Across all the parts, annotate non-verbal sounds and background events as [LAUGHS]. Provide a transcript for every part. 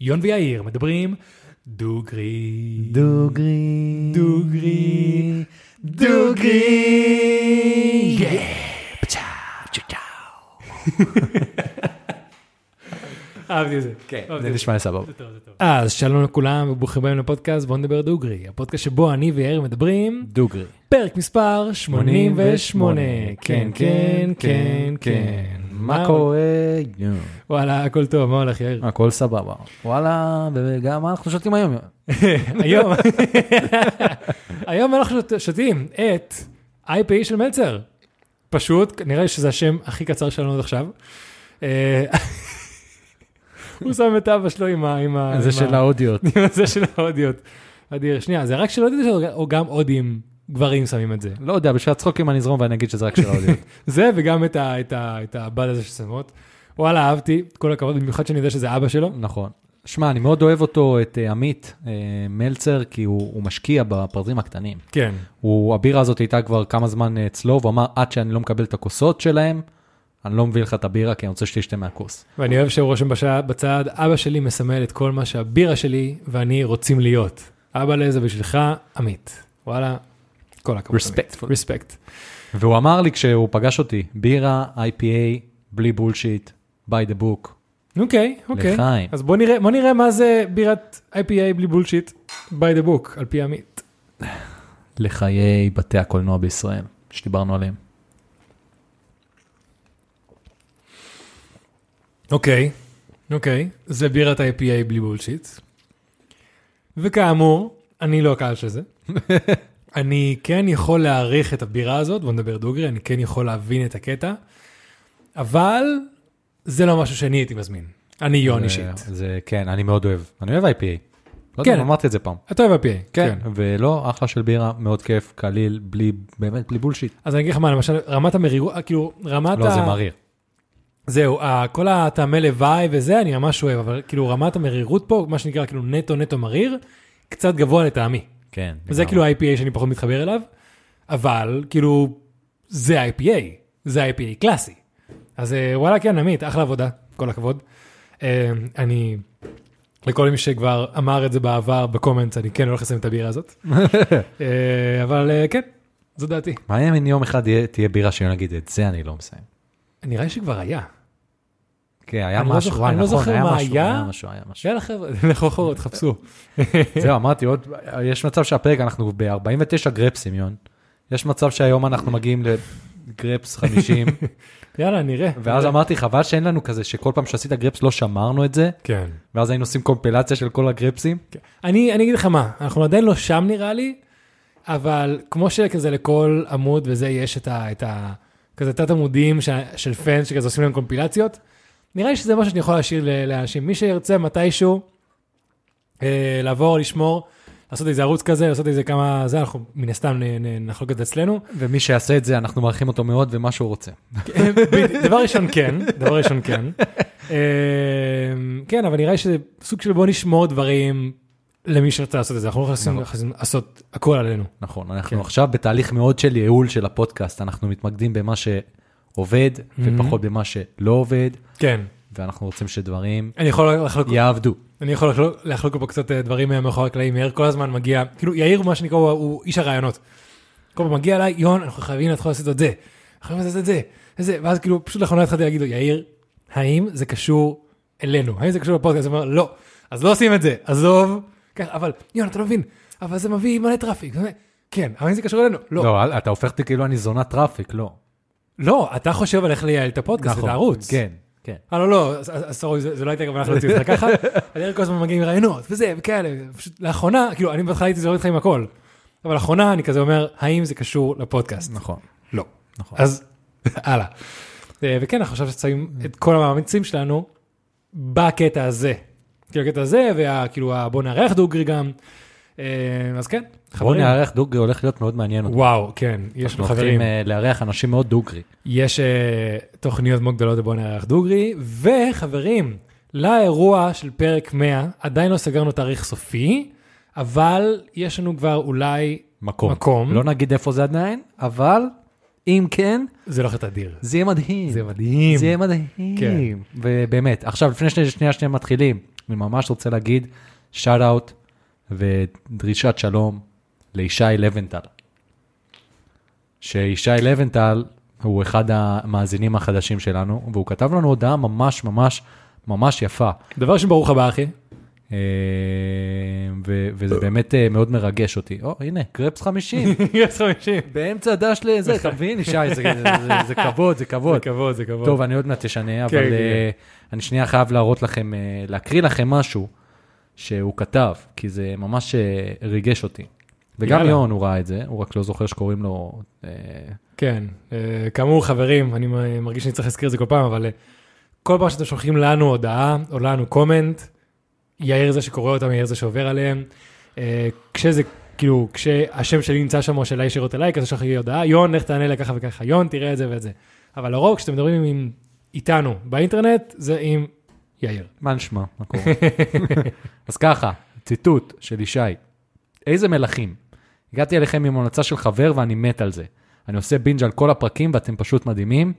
יון ויאיר מדברים דוגרי. דוגרי. דוגרי. דוגרי. [LAUGHS] אהבתי את זה. כן, זה נשמע סבבה. זה טוב, זה טוב. אז שלום לכולם וברוכים הבאים לפודקאסט בוא נדבר דוגרי, הפודקאסט שבו אני ויאיר מדברים דוגרי. פרק מספר 88. כן, כן, כן, כן. מה קורה? וואלה, הכל טוב, מה הולך יאיר? הכל סבבה. וואלה, וגם מה אנחנו שותים היום? [LAUGHS] היום, [LAUGHS] היום אנחנו שות- שותים את IPA של מלצר. פשוט, נראה לי שזה השם הכי קצר שלנו עד עכשיו. אה, [LAUGHS] הוא שם את אבא שלו עם ה... זה של האודיות. זה של ההודיות. אדיר, שנייה, זה רק של ההודיות או גם הודים גברים שמים את זה? לא יודע, בשביל הצחוקים אני אזרום ואני אגיד שזה רק של האודיות. [LAUGHS] זה וגם את ה- את ה- את הבד הזה ששמות. וואלה, אהבתי, כל הכבוד, במיוחד שאני יודע שזה אבא שלו. נכון. שמע, אני מאוד אוהב אותו, את אה, עמית אה, מלצר, כי הוא הוא משקיע בפרטים הקטנים. כן. הוא, הבירה הזאת הייתה כבר כמה זמן אה, אצלו, והוא אמר, עד שאני לא מקבל את הכוסות שלהם, אני לא מביא לך את הבירה, כי אני רוצה שתשתה מהכוס. ואני אוהב שהוא רושם בצד, אבא שלי מסמל את כל מה שהבירה שלי ואני רוצים להיות. אבא לזה בשבילך, עמית. וואלה, כל הכבוד. Respectful. רספקט. והוא אמר לי כשהוא פגש אותי, בירה, IPA, בלי בולשיט, by the book, אוקיי, אוקיי. לחיים. אז בוא נראה, בוא נראה מה זה בירת IPA בלי בולשיט, by the book, על פי עמית. לחיי בתי הקולנוע בישראל, שדיברנו עליהם. אוקיי, אוקיי, זה בירת IPA בלי בולשיט. וכאמור, אני לא הקהל של זה. [LAUGHS] אני כן יכול להעריך את הבירה הזאת, בוא נדבר דוגרי, אני כן יכול להבין את הקטע, אבל זה לא משהו שאני הייתי מזמין. אני יון אישית. זה, כן, אני מאוד אוהב. אני אוהב IPA. לא כן. יודע, אמרתי את זה פעם. אתה אוהב IPA, כן, ולא, אחלה של בירה, מאוד כיף, קליל, בלי, באמת, בלי בולשיט. אז אני אגיד לך מה, למשל, רמת המרירות, כאילו, רמת לא, ה... זה מריר. זהו, כל הטעמי לוואי וזה, אני ממש אוהב, אבל כאילו רמת המרירות פה, מה שנקרא כאילו נטו נטו מריר, קצת גבוה לטעמי. כן. זה. כאילו ה-IPA שאני פחות מתחבר אליו, אבל כאילו, זה ה-IPA, זה ה-IPA קלאסי. אז אה, וואלה, כן, עמית, אחלה עבודה, כל הכבוד. אה, אני, לכל מי שכבר אמר את זה בעבר בקומנטס, אני כן הולך לסיים את הבירה הזאת. [LAUGHS] אה, אבל כן, זו דעתי. מה אם יום אחד תהיה בירה שנגיד, את זה אני לא מסיים. נראה לי שכבר היה. כן, היה לא משהו, אני לא נכון, זוכר מה היה. היה משהו, היה משהו. יאללה חבר'ה, [LAUGHS] לכו אחורה, תחפשו. [LAUGHS] זהו, אמרתי עוד, יש מצב שהפרק, אנחנו ב-49 גרפסים, יון. יש מצב שהיום אנחנו מגיעים לגרפס 50, [LAUGHS] יאללה, נראה. ואז אמרתי, חבל שאין לנו כזה, שכל פעם שעשית גרפס לא שמרנו את זה, כן. ואז היינו עושים קומפילציה של כל הגרפסים. אני, אני אגיד לך מה, אנחנו עדיין לא שם נראה לי, אבל כמו שכזה לכל עמוד וזה יש את ה... כזה תת עמודים של פאנס שכזה עושים להם קומפילציות, נראה לי שזה משהו שאני יכול להשאיר לאנשים. מי שירצה מתישהו אה, לעבור, לשמור, לעשות איזה ערוץ כזה, לעשות איזה כמה, זה אנחנו מן הסתם נחלוק את זה אצלנו. ומי שיעשה את זה, אנחנו מעריכים אותו מאוד, ומה שהוא רוצה. בדיוק, דבר ראשון כן, דבר ראשון כן. אה, כן, אבל נראה לי שזה סוג של בוא נשמור דברים למי שרצה לעשות את זה, אנחנו לא יכולים לעשות- לעשות הכל עלינו. נכון, אנחנו כן. עכשיו בתהליך מאוד של ייעול של הפודקאסט, אנחנו מתמקדים במה שעובד, ופחות במה שלא עובד, כן, ואנחנו רוצים שדברים אני יכול לחלוק, יעבדו. אני יכול לחלוק- לחלוק פה קצת אה, דברים מאחורי הקלעים, יאיר כל הזמן מגיע, כאילו יאיר מה שנקרא הוא- הוא איש הרעיונות. כל פעם מגיע אליי, יון, אנחנו חייבים להתחיל לעשות את זה, חייבים לעשות את זה, את זה, ואז כאילו פשוט לאחרונה התחלתי להגיד לו, יאיר, האם זה קשור אלינו? האם זה קשור לפודקאסט? הוא אומר, לא, אז לא עושים את זה, עזוב, ככה, אבל יון, אתה לא מבין, אבל זה מביא מלא traffic, כן, אבל האם זה קשור אלינו? לא, לא, אתה הופך אותי כאילו אני זונת traffic, לא. לא, אתה חושב על איך לייעל את הפודקאסט, את הערוץ. כן, כן. אה, לא, לא, sorry, זה לא הייתה כוונה להוציא אותך ככה. [LAUGHS] אני כל הזמן מגיע עם רעיונות וזה וכאלה, פשוט לאחרונה, כאילו, אני בהתחלה הייתי זורק אותך עם הכל. אבל לאחרונה אני כזה אומר, האם זה קשור לפודקאסט? נכון. לא. נכון. אז [LAUGHS] הלאה. אה, וכן, אנחנו עכשיו שמים את כל המאמצים שלנו בקטע הזה. כאילו הקטע הזה, וכאילו בוא נארח דוגרי גם. אה, אז כן, חברים. נארח דוגרי, הולך להיות מאוד מעניין אותי. וואו, כן, יש אנחנו לנו הולכים חברים. אה, לארח אנשים מאוד דוגרי. יש uh, תוכניות מאוד גדולות בבוא נארח דוגרי, וחברים, לאירוע של פרק 100, עדיין לא סגרנו תאריך סופי, אבל יש לנו כבר אולי, מקום. מקום. לא נגיד איפה זה עדיין, אבל אם כן, זה לא חטא אדיר. זה יהיה מדהים. זה מדהים. זה יהיה מדהים. כן. ובאמת, עכשיו, לפני שנייה, שנייה מתחילים, אני ממש רוצה להגיד שאט אאוט ודרישת שלום לישי לבנטל. שישי לבנטל הוא אחד המאזינים החדשים שלנו, והוא כתב לנו הודעה ממש ממש ממש יפה. דבר ראשון, ברוך הבא, אחי. אה, ו- וזה באמת אה, מאוד מרגש אותי. או, הנה, קרפס 50, יש 50. באמצע דש לזה, [LAUGHS] אתה מבין, ישי, זה- זה- זה- כבוד, זה כבוד. כבוד, זה כבוד. טוב, אני עוד מעט אשנה, אבל כן, כן. אה, אני שנייה חייב להראות לכם, להקריא לכם משהו שהוא כתב, כי זה ממש אה, ריגש אותי. וגם יאללה. יון, הוא ראה את זה, הוא רק לא זוכר שקוראים לו... אה, כן, אה, כאמור חברים, אני מרגיש שאני צריך להזכיר את זה כל פעם, אבל כל פעם שאתם שולחים לנו הודעה או לנו קומנט, יאיר זה שקורא אותם, יאיר זה שעובר עליהם. כשזה, כאילו, כשהשם שלי נמצא שם או שאלה ישירות אליי, כזה שולח לי הודעה, יון, לך תענה לה ככה וככה, יון, תראה את זה ואת זה. אבל לרוב, כשאתם מדברים עם, איתנו באינטרנט, זה עם יאיר. מה נשמע? מה קורה? [LAUGHS] אז ככה, ציטוט של ישי. איזה מלכים. הגעתי אליכם עם המלצה של חבר ואני מת על זה. אני עושה בינג' על כל הפרקים ואתם פשוט מדהימים.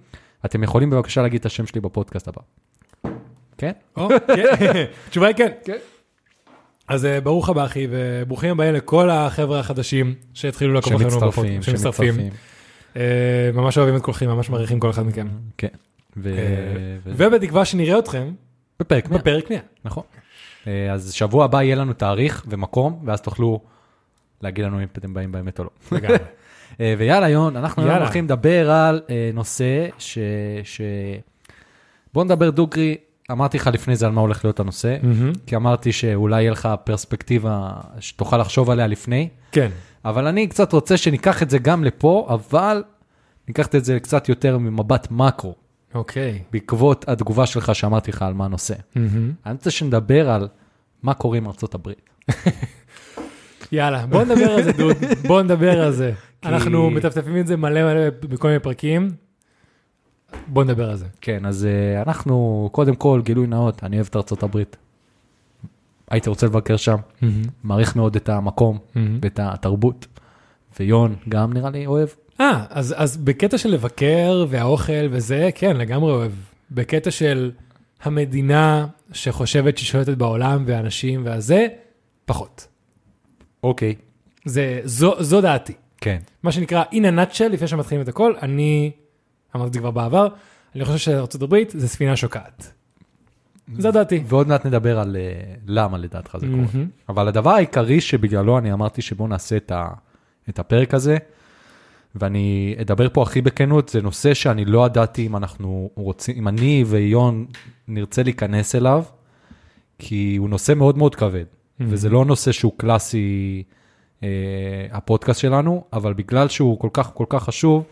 אתם יכולים בבקשה להגיד את השם שלי בפודקאסט הבא. כן? או, כן. [LAUGHS] התשובה היא כן. אז אה, ברוך הבא אחי, וברוכים הבאים לכל החבר'ה החדשים שהתחילו לעקוב אחרינו בפודקאסט, שמצטרפים. אה, ממש אוהבים את כולכם, ממש מעריכים כל אחד מכם. כן. אה, ובתקווה שנראה אתכם בפרק 100. בפרק 100. נכון. אה, אז שבוע הבא יהיה לנו תאריך ומקום, ואז תוכלו להגיד לנו אם אתם באים באמת או לא. לגמרי. [LAUGHS] אה, ויאללה, יון, אנחנו היום. הולכים לדבר על אה, נושא ש... ש... בוא נדבר דוגרי, אמרתי לך לפני זה על מה הולך להיות הנושא, מהמם. כי אמרתי שאולי יהיה לך פרספקטיבה שתוכל לחשוב עליה לפני, כן, אבל אני קצת רוצה שניקח את זה גם לפה, אבל ניקח את זה קצת יותר ממבט מקרו, אוקיי. בעקבות התגובה שלך שאמרתי לך על מה הנושא. מהמם. אני רוצה שנדבר על מה קורה עם ארצות הברית. [LAUGHS] יאללה, בוא נדבר על זה, דוד, בוא נדבר על זה. [LAUGHS] אנחנו מטפטפים את זה מלא מלא בכל מיני פרקים. בוא נדבר על זה. כן, אז uh, אנחנו, קודם כל, גילוי נאות, אני אוהב את ארצות הברית. הייתי רוצה לבקר שם, מעריך מאוד את המקום מהמם. ואת התרבות. ויון גם נראה לי אוהב. אה, אז, אז בקטע של לבקר והאוכל וזה, כן, לגמרי אוהב. בקטע של המדינה שחושבת שהיא שולטת בעולם והאנשים והזה, פחות. אוקיי. זה, זו, זו דעתי. כן. מה שנקרא, in a nutshell, לפני שמתחילים את הכל, אני, אמרתי את זה כבר בעבר, אני חושב שארה"ב זה ספינה שוקעת. זו דעתי. ועוד מעט נדבר על uh, למה לדעתך זה קורה. מהמם. אבל הדבר העיקרי שבגללו אני אמרתי שבואו נעשה את, ה, את הפרק הזה, ואני אדבר פה הכי בכנות, זה נושא שאני לא ידעתי אם אנחנו רוצים, אם אני ויון נרצה להיכנס אליו, כי הוא נושא מאוד מאוד כבד, וזה לא נושא שהוא קלאסי, אה, הפודקאסט שלנו, אבל בגלל שהוא כל כך כל כך חשוב,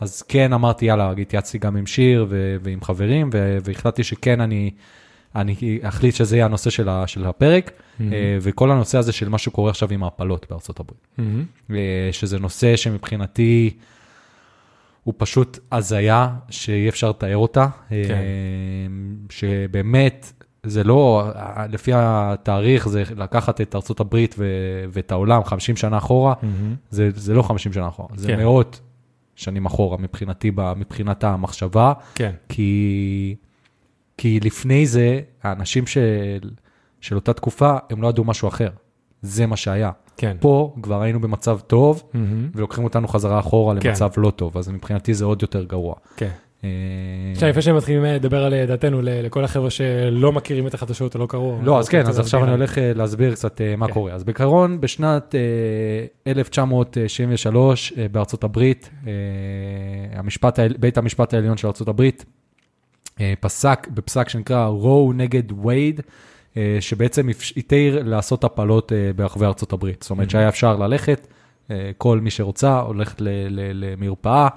אז כן אמרתי, יאללה, התייעצתי גם עם שיר ו- ועם חברים, ו- והחלטתי שכן אני, אני אחליט שזה יהיה הנושא של, ה- של הפרק, אה, וכל הנושא הזה של מה שקורה עכשיו עם ההפלות בארצות הברית. אה, שזה נושא שמבחינתי הוא פשוט הזיה שאי אפשר לתאר אותה, אה, כן. שבאמת זה לא, לפי התאריך זה לקחת את ארצות הברית ו- ואת העולם 50 שנה אחורה, מהמם. זה, זה לא 50 שנה אחורה, זה כן. מאות שנים אחורה מבחינתי, מבחינת המחשבה, כן. כי, כי לפני זה, האנשים של, של אותה תקופה, הם לא ידעו משהו אחר. זה מה שהיה. כן. פה כבר היינו במצב טוב, מהמם. ולוקחים אותנו חזרה אחורה כן. למצב לא טוב, אז מבחינתי זה עוד יותר גרוע. כן. אה, עכשיו, לפני שמתחילים לדבר על דעתנו ל- לכל החבר'ה שלא מכירים את החדשות או לא קראו. לא, אז כן, אז עכשיו אני הולך אה, להסביר קצת אה, מה כן. קורה. אז בעיקרון, בשנת אה, 1973 אה, בארצות הברית, אה, בית המשפט העליון של ארצות הברית אה, פסק בפסק שנקרא רו נגד וייד, אה, שבעצם התיר לעשות הפלות אה, ברחבי ארצות הברית. זאת אומרת שהיה אפשר ללכת, אה, כל מי שרוצה הולכת למרפאה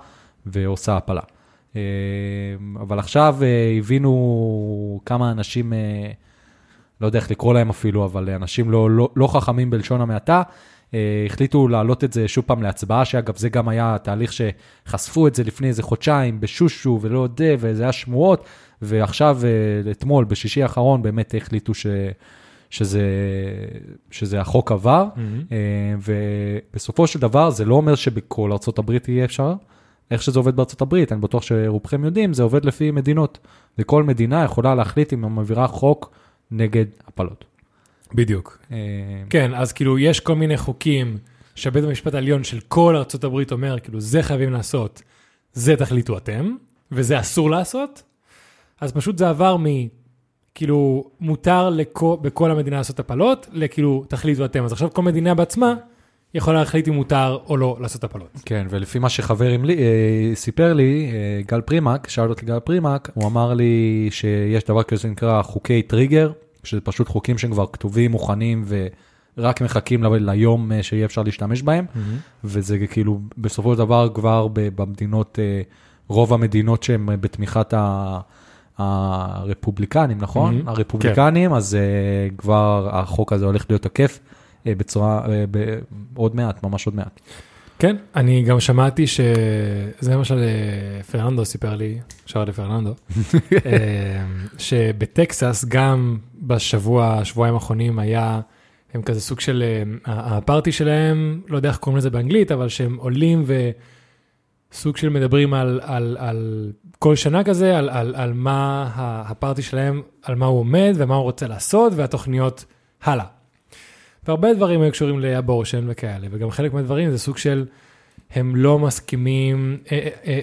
ועושה הפלה. אה, אבל עכשיו אה, הבינו כמה אנשים, אה, לא יודע איך לקרוא להם אפילו, אבל אנשים לא, לא, לא חכמים בלשון המעטה, אה, החליטו להעלות את זה שוב פעם להצבעה, שאגב זה גם היה תהליך שחשפו את זה לפני איזה חודשיים בשושו ולא יודע, וזה היה שמועות, ועכשיו, אה, אתמול, בשישי האחרון, באמת החליטו ש, שזה, שזה החוק עבר, מהמם. אה, ובסופו של דבר זה לא אומר שבכל הברית יהיה אפשר. איך שזה עובד בארצות הברית, אני בטוח שרובכם יודעים, זה עובד לפי מדינות. וכל מדינה יכולה להחליט אם היא מעבירה חוק נגד הפלות. בדיוק. אה, כן, אז כאילו יש כל מיני חוקים שבית המשפט העליון של כל ארצות הברית אומר, כאילו זה חייבים לעשות, זה תחליטו אתם, וזה אסור לעשות, אז פשוט זה עבר מ... כאילו, מותר לכו, בכל המדינה לעשות הפלות, לכאילו, תחליטו אתם. אז עכשיו כל מדינה בעצמה יכולה להחליט אם מותר או לא לעשות הפלות. כן, ולפי מה שחבר עם לי, אה, סיפר לי, אה, גל פרימק, שאל אותי גל פרימק, הוא אמר לי שיש דבר כזה שנקרא חוקי טריגר, שזה פשוט חוקים שהם כבר כתובים, מוכנים ורק מחכים ליום אה, שיהיה אפשר להשתמש בהם, וזה כאילו בסופו של דבר כבר במדינות, אה, רוב המדינות שהן אה, בתמיכת ה... הרפובליקנים, נכון? Mhm. הרפובליקנים, אז אה, כבר החוק הזה הולך להיות תקף אה, בצורה, אה, ב- עוד מעט, ממש עוד מעט. כן, אני גם שמעתי שזה למשל אה, פרננדו סיפר לי, שר לפרננדו, [LAUGHS] אה, שבטקסס גם בשבוע, שבועיים האחרונים היה, הם כזה סוג של, אה, הפארטי שלהם, לא יודע איך קוראים לזה באנגלית, אבל שהם עולים וסוג של מדברים על, על, על כל שנה כזה, על, על, על מה הפארטי שלהם, על מה הוא עומד ומה הוא רוצה לעשות והתוכניות הלאה. והרבה דברים היו קשורים לאבורשן וכאלה, וגם חלק מהדברים זה סוג של, הם לא מסכימים, אה, אה,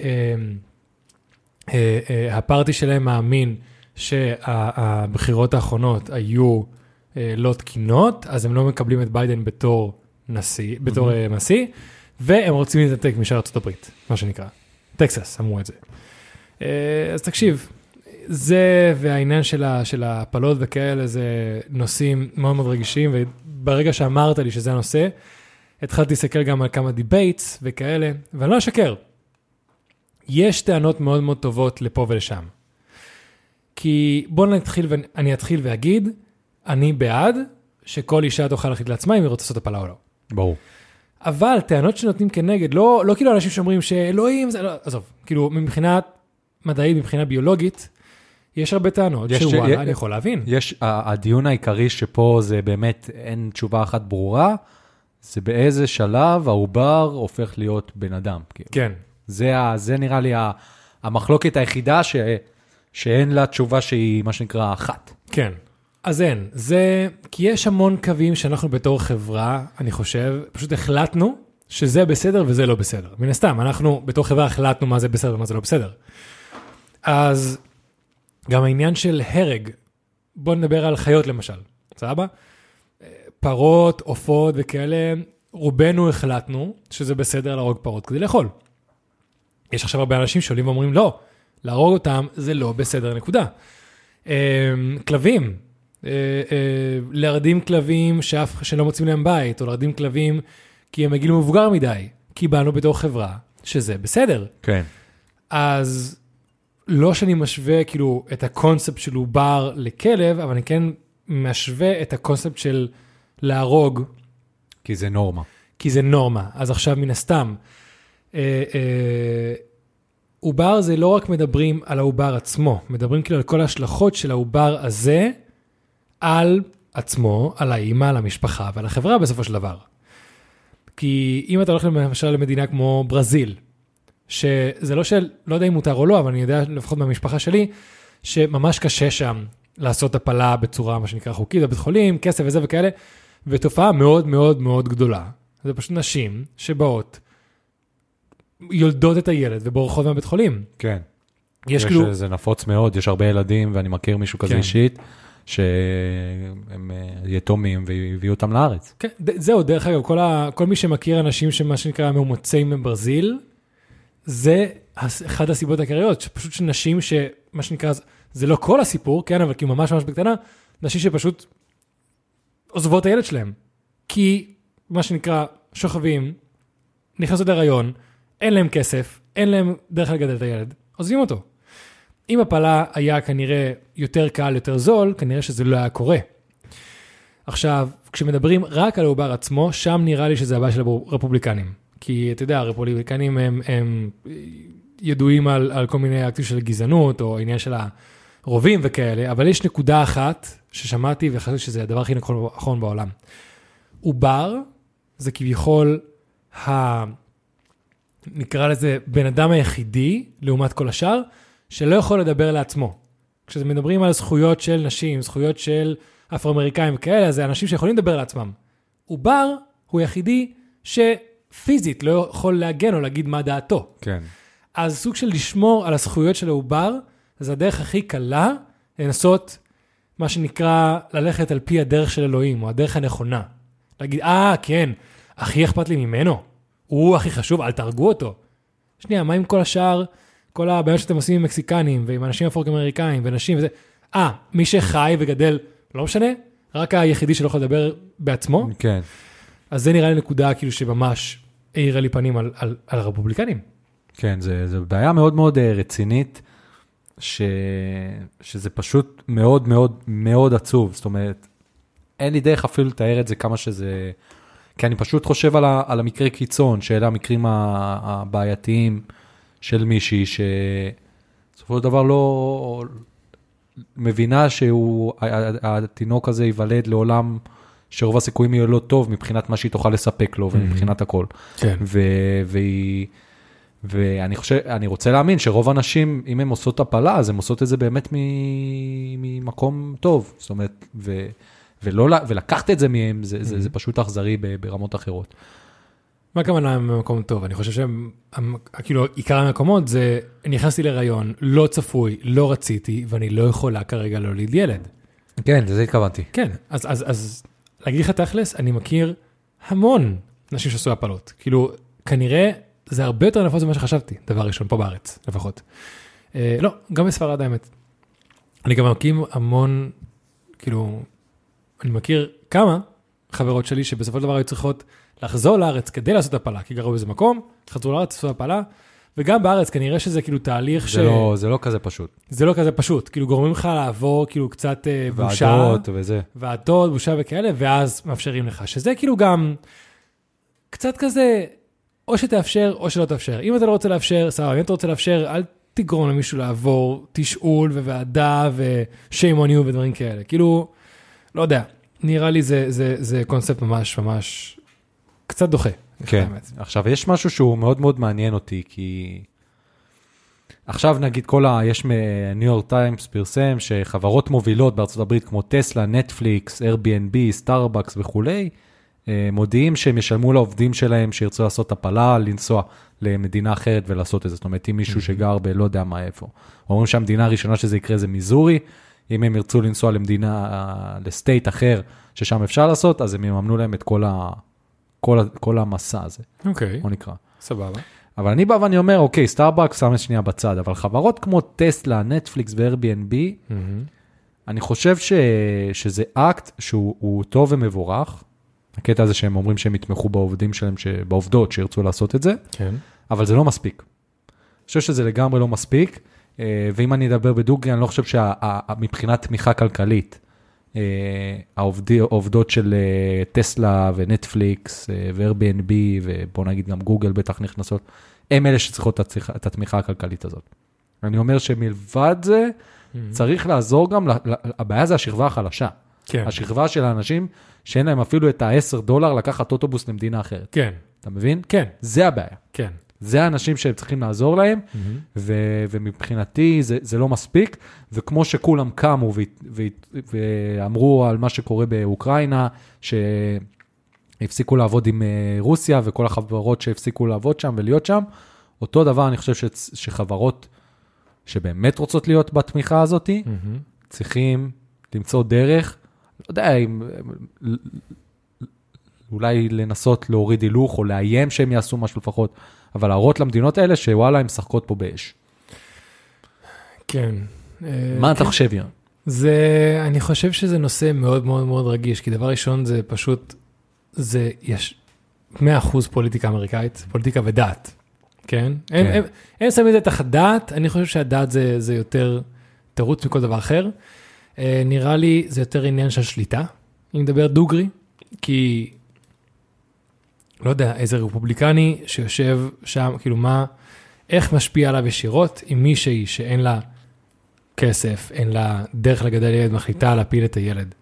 אה, אה, הפארטי שלהם מאמין שהבחירות האחרונות היו לא תקינות, אז הם לא מקבלים את ביידן בתור נשיא, בתור נשיא, והם רוצים להתנתק משאר ארצות הברית, מה שנקרא. טקסס אמרו את זה. אז תקשיב, זה והעניין של, ה, של ההפלות וכאלה זה נושאים מאוד מאוד רגישים, וברגע שאמרת לי שזה הנושא, התחלתי להסתכל גם על כמה debates וכאלה, ואני לא אשקר. יש טענות מאוד מאוד טובות לפה ולשם. כי בואו נתחיל, ואני אתחיל ואגיד, אני בעד שכל אישה תוכל להחליט לעצמה אם היא רוצה לעשות הפלה או לא. ברור. אבל טענות שנותנים כנגד, לא, לא כאילו אנשים שאומרים שאלוהים זה לא, עזוב, כאילו מבחינה מדעית, מבחינה ביולוגית, יש הרבה טענות שוואלה, אני יכול להבין. יש, הדיון העיקרי שפה זה באמת, אין תשובה אחת ברורה, זה באיזה שלב העובר הופך להיות בן אדם. כאילו. כן, זה, ה, זה נראה לי ה, המחלוקת היחידה ש, שאין לה תשובה שהיא מה שנקרא אחת. כן. אז אין, זה, כי יש המון קווים שאנחנו בתור חברה, אני חושב, פשוט החלטנו שזה בסדר וזה לא בסדר. מן הסתם, אנחנו בתור חברה החלטנו מה זה בסדר ומה זה לא בסדר. אז גם העניין של הרג, בוא נדבר על חיות למשל, סבבה? פרות, עופות וכאלה, רובנו החלטנו שזה בסדר להרוג פרות כדי לאכול. יש עכשיו הרבה אנשים שעולים ואומרים לא, להרוג אותם זה לא בסדר, נקודה. אה, כלבים, אה, אה, להרדים כלבים שאף, שלא מוצאים להם בית, או להרדים כלבים כי הם בגיל מבוגר מדי, קיבלנו בתור חברה שזה בסדר. כן. אז לא שאני משווה כאילו את הקונספט של עובר לכלב, אבל אני כן משווה את הקונספט של להרוג, כי זה נורמה. כי זה נורמה. אז עכשיו מן הסתם, אה, אה, עובר זה לא רק מדברים על העובר עצמו, מדברים כאילו על כל ההשלכות של העובר הזה על עצמו, על האימא, על המשפחה ועל החברה בסופו של דבר. כי אם אתה הולך למשל למדינה כמו ברזיל, שזה לא של, לא יודע אם מותר או לא, אבל אני יודע לפחות מהמשפחה שלי, שממש קשה שם לעשות הפלה בצורה, מה שנקרא חוקית, בבית חולים, כסף וזה וכאלה, ותופעה מאוד מאוד מאוד גדולה. זה פשוט נשים שבאות, יולדות את הילד ובורחות מהבית חולים. כן. יש כאילו, זה נפוץ מאוד, יש הרבה ילדים, ואני מכיר מישהו כזה כן. אישית, שהם אה, יתומים והביאו אותם לארץ. כן, זהו, דרך אגב, כל, ה, כל מי שמכיר אנשים שמה שנקרא מאומצים מברזיל, זה אחת הסיבות העיקריות, שפשוט שנשים שמה שנקרא, זה לא כל הסיפור, כן, אבל כאילו ממש ממש בקטנה, נשים שפשוט עוזבות את הילד שלהם. כי מה שנקרא שוכבים, נכנסות להיריון, אין להם כסף, אין להם דרך לגדל את הילד, עוזבים אותו. אם הפלה היה כנראה יותר קל, יותר זול, כנראה שזה לא היה קורה. עכשיו, כשמדברים רק על העובר עצמו, שם נראה לי שזה הבעיה של הרפובליקנים. כי אתה יודע, הרפובליקנים הם, הם ידועים על, על כל מיני אקטים של גזענות, או עניין של הרובים וכאלה, אבל יש נקודה אחת ששמעתי וחשבתי שזה הדבר הכי נכון נכון בעולם. עובר זה כביכול ה... נקרא לזה בן אדם היחידי, לעומת כל השאר, שלא יכול לדבר לעצמו. כשמדברים על זכויות של נשים, זכויות של אפרו-אמריקאים וכאלה, זה אנשים שיכולים לדבר על עצמם. עובר הוא היחידי שפיזית לא יכול להגן או להגיד מה דעתו. כן. אז סוג של לשמור על הזכויות של העובר, זה הדרך הכי קלה לנסות, מה שנקרא, ללכת על פי הדרך של אלוהים, או הדרך הנכונה. להגיד, אה, כן, הכי אכפת לי ממנו, הוא הכי חשוב, אל תהרגו אותו. שנייה, מה עם כל השאר, כל הבעיות שאתם עושים עם מקסיקנים, ועם אנשים אפרו-אמריקאים, ונשים וזה? אה, מי שחי וגדל, לא משנה, רק היחידי שלא יכול לדבר בעצמו? כן. אז זה נראה לי נקודה כאילו שממש האירה לי פנים על, על, על הרפובליקנים. כן, זה בעיה מאוד מאוד אה, רצינית, ש, שזה פשוט מאוד מאוד מאוד עצוב. זאת אומרת, אין לי דרך אפילו לתאר את זה כמה שזה... כי אני פשוט חושב על, ה, על המקרה קיצון, שאלה המקרים הבעייתיים של מישהי, שבסופו של דבר לא מבינה שהוא, ה- ה- התינוק הזה ייוולד לעולם שרוב הסיכויים יהיה לא טוב מבחינת מה שהיא תוכל לספק לו ומבחינת הכל. כן. ו- והיא, ואני חושב, אני רוצה להאמין שרוב הנשים, אם הן עושות הפלה, אז הן עושות את זה באמת מ- ממקום טוב. זאת אומרת, ו- ולא, ולקחת את זה מהם, זה, זה, זה פשוט אכזרי ברמות אחרות. מה הכוונה במקום טוב? אני חושב שהם, כאילו, עיקר המקומות זה, נכנסתי להיריון, לא צפוי, לא רציתי, ואני לא יכולה כרגע להוליד ילד. כן, לזה התכוונתי. כן, אז, אז, אז להגיד לך תכלס, אני מכיר המון נשים שעשו הפלות. כאילו, כנראה זה הרבה יותר נפוץ ממה שחשבתי, דבר ראשון, פה בארץ, לפחות. אה, לא, גם בספרד האמת. אני גם מכיר המון, כאילו, אני מכיר כמה חברות שלי שבסופו של דבר היו צריכות לחזור לארץ כדי לעשות הפלה, כי גרו באיזה מקום, חזרו לארץ, עשו הפלה, וגם בארץ כנראה שזה כאילו תהליך זה, לא, זה לא כזה פשוט. זה לא כזה פשוט, כאילו גורמים לך לעבור כאילו קצת אה, בושה. ועדות וזה. ועדות, בושה וכאלה, ואז מאפשרים לך, שזה כאילו גם קצת כזה, או שתאפשר או שלא תאפשר. אם אתה לא רוצה לאפשר, סבבה, אם אתה רוצה לאפשר, אל תגרום למישהו לעבור תשאול וועדה ו-shame on you ודברים כאלה. כאילו, לא יודע, נראה לי זה, זה, זה קונספט ממש ממש קצת דוחה. כן. האמת. עכשיו, יש משהו שהוא מאוד מאוד מעניין אותי, כי עכשיו נגיד כל ה... יש מניו יורק טיימס פרסם שחברות מובילות בארצות הברית כמו טסלה, נטפליקס, Airbnb, סטארבקס וכולי, אה, מודיעים שהם ישלמו לעובדים שלהם שירצו לעשות הפלה, לנסוע למדינה אחרת ולעשות את זה. זאת אומרת, אם מישהו שגר בלא יודע מה איפה. אומרים שהמדינה הראשונה שזה יקרה זה מיזורי, אם הם ירצו לנסוע למדינה, אה, ל state אחר ששם אפשר לעשות, אז הם יממנו להם את כל. כל. כל המסע הזה, אוקיי, בוא נקרא. סבבה. אבל אני בא ואני אומר, אוקיי, סטארבקס שם את שנייה בצד, אבל חברות כמו טסלה, נטפליקס ו-Airbnb, מהמם. אני חושב ש... שזה אקט שהוא הוא טוב ומבורך. הקטע הזה שהם אומרים שהם יתמכו בעובדים שלהם, ש... בעובדות שירצו לעשות את זה, כן. אבל זה לא מספיק. אני חושב שזה לגמרי לא מספיק, אה, ואם אני אדבר בדוגרי, אני לא חושב שמבחינת תמיכה כלכלית, העובדות של אה, טסלה ונטפליקס אה, ו-Airbnb, ובוא נגיד גם גוגל בטח נכנסות, הם אלה שצריכות את התמיכה- הכלכלית הזאת. אני אומר שמלבד זה, צריך לעזור גם, הבעיה זה השכבה החלשה. כן. השכבה של האנשים שאין להם אפילו את ה-10 דולר לקחת אוטובוס למדינה אחרת. כן, אתה מבין? כן, זה הבעיה. כן. זה האנשים שהם צריכים לעזור להם, ו- ומבחינתי זה, זה לא מספיק, וכמו שכולם קמו ו- ו- ואמרו על מה שקורה באוקראינה, שהפסיקו לעבוד עם אה, רוסיה וכל החברות שהפסיקו לעבוד שם ולהיות שם, אותו דבר אני חושב ש- שחברות שבאמת רוצות להיות בתמיכה הזאת, מהמם. צריכים למצוא דרך, לא יודע אם... אולי לנסות להוריד הילוך או לאיים שהם יעשו משהו לפחות, אבל להראות למדינות האלה שוואלה, הן משחקות פה באש. כן. אה, מה אתה כן. חושב, יר? זה, אני חושב שזה נושא מאוד מאוד מאוד רגיש, כי דבר ראשון זה פשוט, זה, יש 100% פוליטיקה אמריקאית, פוליטיקה ודת, כן? הם, כן. הם, הם שמים את זה תחת דת, אני חושב שהדת זה, זה יותר תירוץ מכל דבר אחר. אה, נראה לי זה יותר עניין של שליטה, אם נדבר דוגרי, כי לא יודע, איזה רפובליקני שיושב שם, כאילו מה, איך משפיע עליו ישירות עם מישהי שאין לה כסף, אין לה דרך לגדל ילד, מחליטה להפיל את הילד.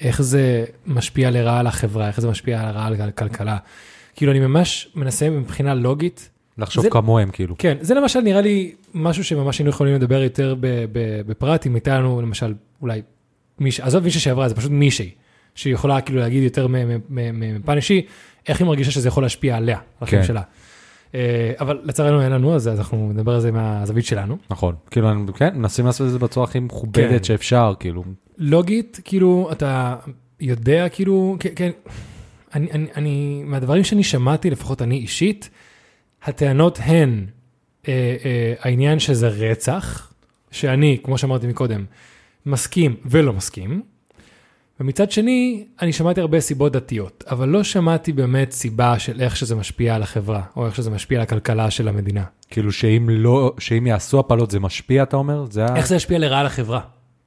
איך זה משפיע לרעה על החברה, איך זה משפיע לרעה על הכלכלה. כאילו, אני ממש מנסה מבחינה לוגית לחשוב זה- כמוהם, כאילו. כן, זה למשל נראה לי משהו שממש היינו יכולים לדבר יותר בפרט, אם הייתה לנו למשל אולי מישהי, עזוב מישהי שעברה, זה פשוט מישהי, שיכולה כאילו להגיד יותר מפן אישי, איך היא מרגישה שזה יכול להשפיע עליה, על החיים כן. שלה. אה, אבל לצערנו אין לנו, אז אנחנו נדבר על זה מהזווית שלנו. נכון. כאילו, כן, מנסים לעשות את זה בצורה הכי כן. מכובדת שאפשר, כאילו. לוגית, כאילו, אתה יודע, כאילו, כן, כן, אני, אני, אני, מהדברים שאני שמעתי, לפחות אני אישית, הטענות הן אה, אה, העניין שזה רצח, שאני, כמו שאמרתי מקודם, מסכים ולא מסכים, ומצד שני, אני שמעתי הרבה סיבות דתיות, אבל לא שמעתי באמת סיבה של איך שזה משפיע על החברה, או איך שזה משפיע על הכלכלה של המדינה. כאילו שאם לא, שאם יעשו הפלות זה משפיע, אתה אומר? זה ה... איך זה ישפיע לרעה על החברה?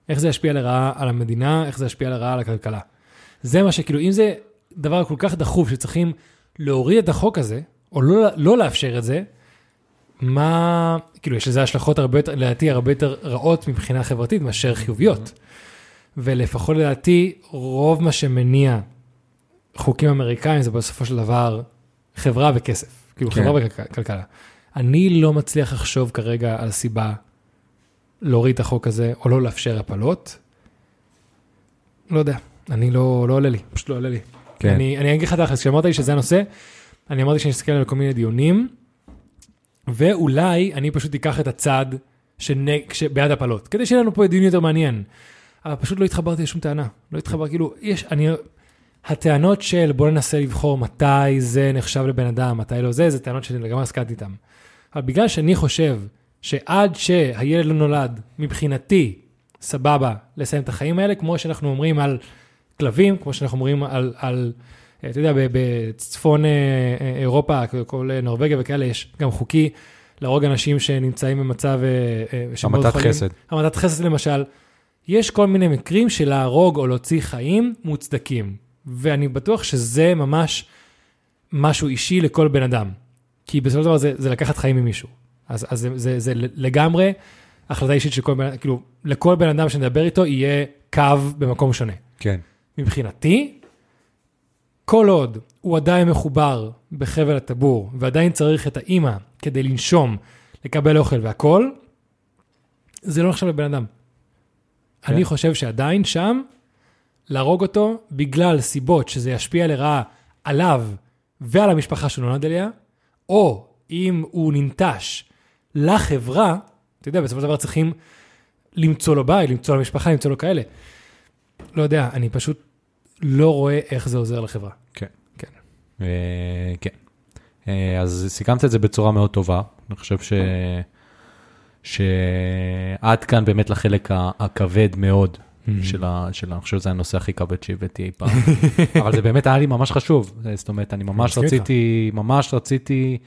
איך זה ישפיע לרעה על המדינה? איך זה ישפיע לרעה על הכלכלה? זה מה שכאילו, אם זה דבר כל כך דחוף שצריכים להוריד את החוק הזה, או לא, לא לאפשר את זה, מה, כאילו, יש לזה השלכות הרבה יותר, לדעתי, הרבה יותר רעות מבחינה חברתית מאשר חיוביות. ולפחות לדעתי, רוב מה שמניע חוקים אמריקאים זה בסופו של דבר חברה וכסף. כאילו, כן. חברה וכלכלה. אני לא מצליח לחשוב כרגע על סיבה להוריד את החוק הזה, או לא לאפשר הפלות. לא יודע, אני לא, לא עולה לי, פשוט לא עולה לי. כן. אני, אני אגיד לך תכלס, כשאמרת לי שזה הנושא, אני אמרתי שאני אסתכל על כל מיני דיונים, ואולי אני פשוט אקח את הצד שנג, שבעד הפלות, כדי שיהיה לנו פה דיון יותר מעניין. אבל פשוט לא התחברתי לשום טענה. לא התחבר, כאילו, יש, אני... הטענות של בוא ננסה לבחור מתי זה נחשב לבן אדם, מתי לא זה, זה טענות שאני לגמרי הסכמתי איתן. אבל בגלל שאני חושב שעד שהילד לא נולד, מבחינתי, סבבה, לסיים את החיים האלה, כמו שאנחנו אומרים על כלבים, כמו שאנחנו אומרים על, על אה, אתה יודע, בצפון אה, אה, אירופה, כל נורבגיה וכאלה, יש גם חוקי להרוג אנשים שנמצאים במצב המתת. חסד. המתת חסד למשל, יש כל מיני מקרים של להרוג או להוציא חיים מוצדקים, ואני בטוח שזה ממש משהו אישי לכל בן אדם, כי בסופו של דבר זה, זה לקחת חיים ממישהו, אז, אז זה, זה, זה לגמרי החלטה אישית של כל בן אדם, כאילו, לכל בן אדם שנדבר איתו יהיה קו במקום שונה. כן. מבחינתי, כל עוד הוא עדיין מחובר בחבל הטבור ועדיין צריך את האימא כדי לנשום, לקבל אוכל והכל, זה לא נחשב לבן אדם. כן. אני חושב שעדיין שם, להרוג אותו בגלל סיבות שזה ישפיע לרעה עליו ועל המשפחה שהוא נולד אליה, או אם הוא ננטש לחברה, אתה יודע, בסופו של דבר צריכים למצוא לו בית, למצוא לו משפחה, למצוא לו כאלה. לא יודע, אני פשוט לא רואה איך זה עוזר לחברה. כן. כן. אה, כן. אה, אז סיכמת את זה בצורה מאוד טובה. אני חושב ש... שעד כאן באמת לחלק ה- הכבד מאוד של ה... של ה... אני חושב שזה הנושא הכי כבד שהבאתי אי פעם. [LAUGHS] אבל זה באמת היה לי ממש חשוב. זאת אומרת, אני ממש. רציתי, ממש רציתי,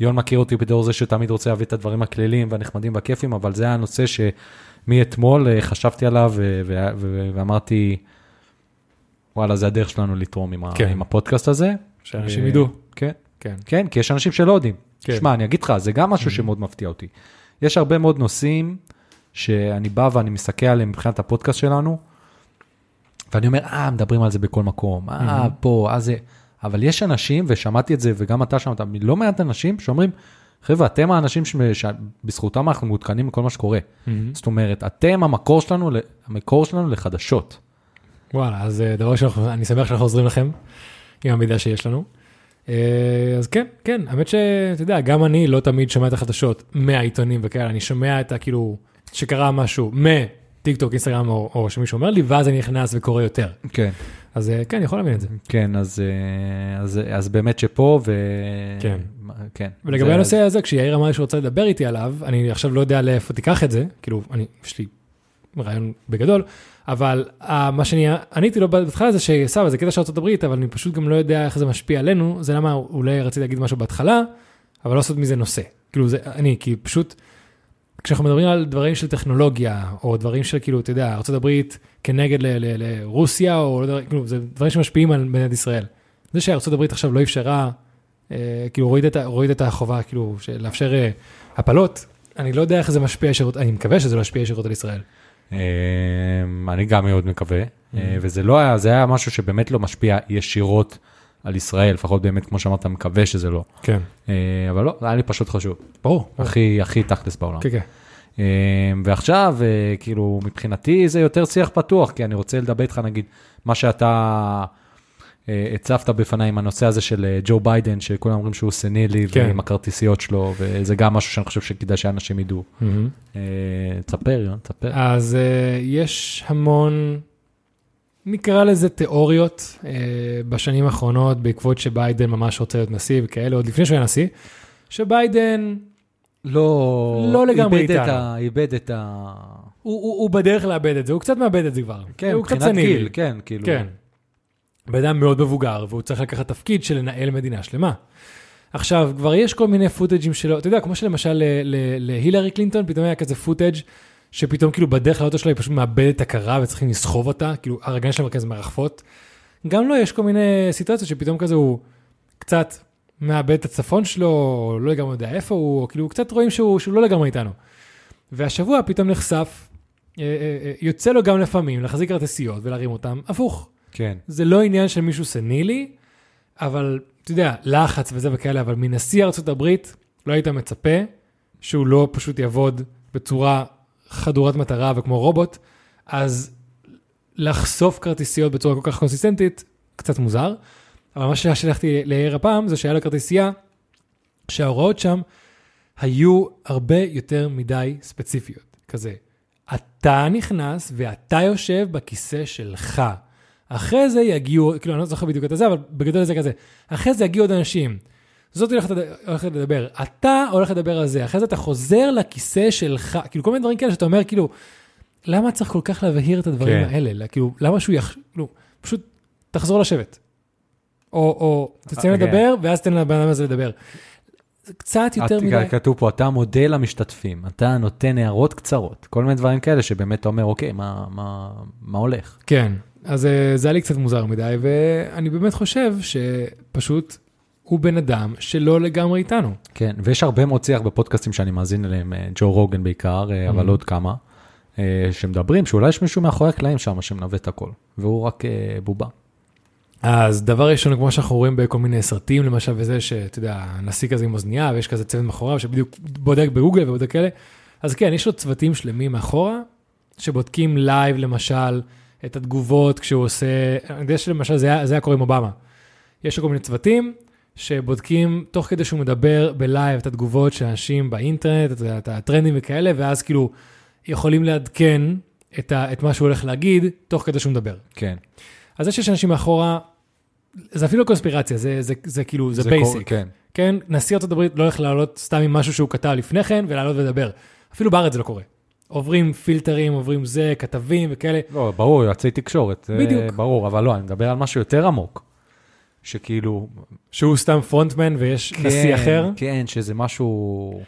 יון מכיר אותי בתור זה שתמיד רוצה להביא את הדברים הכלליים והנחמדים והכיפים, אבל זה היה הנושא שמאתמול אה, חשבתי עליו ו- ואמרתי, וואלה, זה הדרך שלנו לתרום עם, ה- כן. עם הפודקאסט הזה. שאנשים ו- ידעו. כן, כן. כן, כי יש אנשים שלא יודעים. כן. שמע, אני אגיד לך, זה גם משהו שמאוד מפתיע אותי. יש הרבה מאוד נושאים שאני בא ואני מסתכל עליהם מבחינת הפודקאסט שלנו, ואני אומר, אה, מדברים על זה בכל מקום, אה, פה, אה, זה... אבל יש אנשים, ושמעתי את זה, וגם אתה שמעת, לא מעט אנשים שאומרים, חבר'ה, אתם האנשים שבזכותם אנחנו מעודכנים מכל מה שקורה. זאת אומרת, אתם המקור שלנו, המקור שלנו לחדשות. וואלה, אז אה, דבר ראשון, אני שמח שאנחנו עוזרים לכם עם המידע שיש לנו. אה, אז כן, כן, האמת שאתה יודע, גם אני לא תמיד שומע את החדשות מהעיתונים וכאלה, אני שומע את הכאילו, שקרה משהו מטיק טוק, אינסטגרם, או, או שמישהו אומר לי, ואז אני נכנס וקורא יותר. כן. אז אה, כן, אני יכול להבין את זה. כן, אז, אה, אז, אז באמת שפה, ו... כן. כן. ולגבי זה- הנושא הזה, כשיאיר אמר שהוא רוצה לדבר איתי עליו, אני עכשיו לא יודע לאיפה תיקח את זה, כאילו, אני, יש לי רעיון בגדול, אבל uh, מה שאני עניתי לו בהתחלה זה שסבבה, זה קטע של הברית, אבל אני פשוט גם לא יודע איך זה משפיע עלינו, זה למה אולי רציתי להגיד משהו בהתחלה, אבל לא לעשות מזה נושא. כאילו, זה אני, כי פשוט, כשאנחנו מדברים על דברים של טכנולוגיה, או דברים של כאילו, אתה יודע, הברית כנגד לרוסיה, או לא יודע, כאילו, זה דברים שמשפיעים על מדינת ישראל. זה הברית עכשיו לא אפשרה, אה, כאילו, הוריד את, החובה, כאילו, לאפשר אה, הפלות, אני לא יודע איך זה משפיע ישירות, אני מקווה שזה לא ישפיע ישירות על ישראל. אמ, אני גם מאוד מקווה. אה, וזה לא היה, זה היה משהו שבאמת לא משפיע ישירות על ישראל, לפחות באמת, כמו שאמרת, מקווה שזה לא. כן. אה, אבל לא, זה היה לי פשוט חשוב. ברור. הכי, הכי תכלס בעולם. כן, כן. אה, ועכשיו, אה, כאילו, מבחינתי זה יותר שיח פתוח, כי אני רוצה לדבר איתך, נגיד, מה שאתה אה, הצפת בפניי עם הנושא הזה של אה, ג'ו ביידן, שכולם אומרים שהוא סנילי, כן. ועם הכרטיסיות שלו, וזה גם משהו שאני חושב שכדאי שאנשים ידעו. מהמם. אה, תספר, תספר. אז יש המון, נקרא לזה תיאוריות, בשנים האחרונות, בעקבות שביידן ממש רוצה להיות נשיא וכאלה, עוד לפני שהוא היה נשיא, שביידן, לא, לא לגמרי איבד את איתנו. ה... איבד את ה... הוא, הוא, הוא בדרך לאבד את זה, הוא קצת מאבד את זה כבר. כן, מבחינת. גיל, כן, כאילו. כן. בן אדם מאוד מבוגר, והוא צריך לקחת תפקיד של לנהל מדינה שלמה. עכשיו, כבר יש כל מיני פוטאג'ים שלו, אתה יודע, כמו שלמשל ל- להילרי קלינטון, פתאום היה כזה פוטאג' שפתאום כאילו בדרך לאוטו שלה היא פשוט מאבדת את הקרה וצריכים לסחוב אותה, כאילו הרגליים שלה כזה מרחפות. גם לו יש כל מיני סיטואציות שפתאום כזה הוא קצת מאבד את הצפון שלו, או לא לגמרי יודע איפה הוא, או כאילו קצת רואים שהוא, שהוא לא לגמרי איתנו. והשבוע פתאום נחשף, אה, אה, אה, יוצא לו גם לפעמים להחזיק כרטיסיות ולהרים אותם, הפוך. כן. זה לא עניין של מישהו סנילי, אבל אתה יודע, לחץ וזה וכאלה, אבל מנשיא הברית לא היית מצפה שהוא לא פשוט יעבוד בצורה חדורת מטרה וכמו רובוט, אז לחשוף כרטיסיות בצורה כל כך קונסיסטנטית, קצת מוזר. אבל מה ששלחתי לעיר הפעם זה שהיה לו כרטיסייה שההוראות שם היו הרבה יותר מדי ספציפיות. כזה, אתה נכנס ואתה יושב בכיסא שלך. אחרי זה יגיעו, כאילו, אני לא זוכר בדיוק את זה, אבל בגדול זה כזה. אחרי זה יגיעו עוד אנשים. זאת הולכת, הולכת לדבר, אתה הולך לדבר על זה, אחרי זה אתה חוזר לכיסא שלך, כאילו כל מיני דברים כאלה שאתה אומר, כאילו, למה צריך כל כך להבהיר את הדברים כן. האלה? כאילו, למה שהוא יח... כאילו, פשוט תחזור לשבת. או, או תסיים אה, כן. לדבר, ואז תן לבן אדם הזה לדבר. קצת יותר את- מדי. כתוב פה, אתה מודה למשתתפים, אתה נותן הערות קצרות, כל מיני דברים כאלה שבאמת אתה אומר, אוקיי, מה, מה, מה הולך? כן, אז אה, זה היה לי קצת מוזר מדי, ואני באמת חושב שפשוט הוא בן אדם שלא לגמרי איתנו. כן, ויש הרבה מאוד שיח בפודקאסטים שאני מאזין אליהם, אה, ג'ו רוגן בעיקר, אה, אבל Mhm. עוד כמה, שמדברים שאולי יש מישהו מאחורי הקלעים שם שמנווט הכל, והוא רק בובה. אז דבר ראשון, כמו שאנחנו רואים בכל מיני סרטים, למשל, וזה שאתה יודע, הנשיא כזה עם אוזנייה, ויש כזה צוות מאחוריו שבדיוק בודק בגוגל ובודק כאלה, אז כן, יש לו צוותים שלמים מאחורה, שבודקים לייב, למשל, את התגובות כשהוא עושה, אני יודע שלמשל זה היה, זה היה קורה עם אובמה. יש כל מיני צוותים שבודקים תוך כדי שהוא מדבר בלייב את התגובות של אנשים באינטרנט, את, את הטרנדים וכאלה, ואז כאילו יכולים לעדכן את, ה, את מה שהוא הולך להגיד תוך כדי שהוא מדבר. כן. אז זה שיש אנשים מאחורה, זה אפילו קונספירציה, זה, זה, זה כאילו, זה basic. כן, כן, נשיא ארצות הברית לא הולך לעלות סתם עם משהו שהוא כתב לפני כן ולעלות ולדבר. אפילו בארץ זה לא קורה. עוברים פילטרים, עוברים זה, כתבים וכאלה. לא, ברור, יועצי תקשורת, בדיוק. ברור, אבל לא, אני מדבר על משהו יותר עמוק, שכאילו... שהוא סתם frontman ויש נשיא כן, אחר. כן, שזה משהו,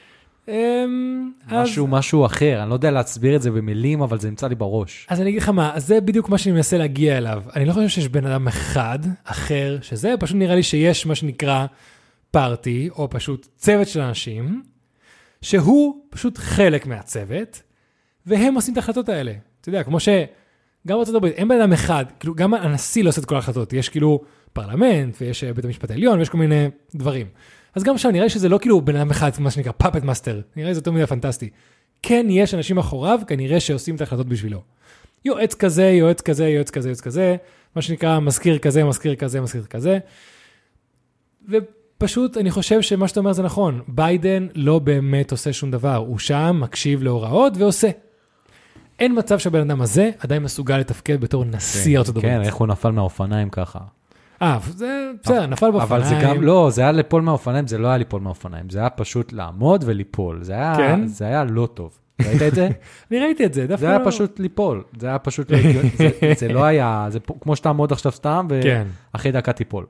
אמ, אז, משהו, משהו אחר, אני לא יודע להסביר את זה במילים, אבל זה נמצא לי בראש. אז אני אגיד לך מה, זה בדיוק מה שאני מנסה להגיע אליו. אני לא חושב שיש בן אדם אחד אחר שזה, פשוט נראה לי שיש מה שנקרא פארטי, או פשוט צוות של אנשים, שהוא פשוט חלק מהצוות, והם עושים את ההחלטות האלה. אתה יודע, כמו שגם בארצות הברית, אין בן אדם אחד, כאילו גם הנשיא לא עושה את כל ההחלטות, יש כאילו פרלמנט, ויש אה, בית המשפט העליון, ויש כל מיני דברים. אז גם שם נראה שזה לא כאילו בן אדם אחד, מה שנקרא puppet master, נראה לי זה יותר מדי פנטסטי. כן, יש אנשים מאחוריו, כנראה שעושים את ההחלטות בשבילו. יועץ כזה, יועץ כזה, יועץ כזה, יועץ כזה, מה שנקרא מזכיר כזה, מזכיר כזה, מזכיר כזה. ופשוט אני חושב שמה שאתה אומר זה נכון, ביידן לא באמת עושה שום דבר, הוא שם, מקשיב להוראות ועושה. אין מצב שהבן אדם הזה עדיין מסוגל לתפקד בתור נשיא ארצות הברית. כן, איך הוא נפל מהאופניים ככה. אה, זה בסדר, נפל באופניים. אבל זה גם, לא, זה היה ליפול מהאופניים, זה לא היה ליפול מהאופניים, זה היה פשוט לעמוד וליפול, זה היה, כן? זה היה לא טוב. ראית את זה? [LAUGHS] אני ראיתי את זה, דווקא זה היה לא- פשוט ליפול, זה היה פשוט, לא [LAUGHS] זה, זה לא היה, זה כמו שתעמוד עכשיו סתם, כן, ואחרי דקה תיפול.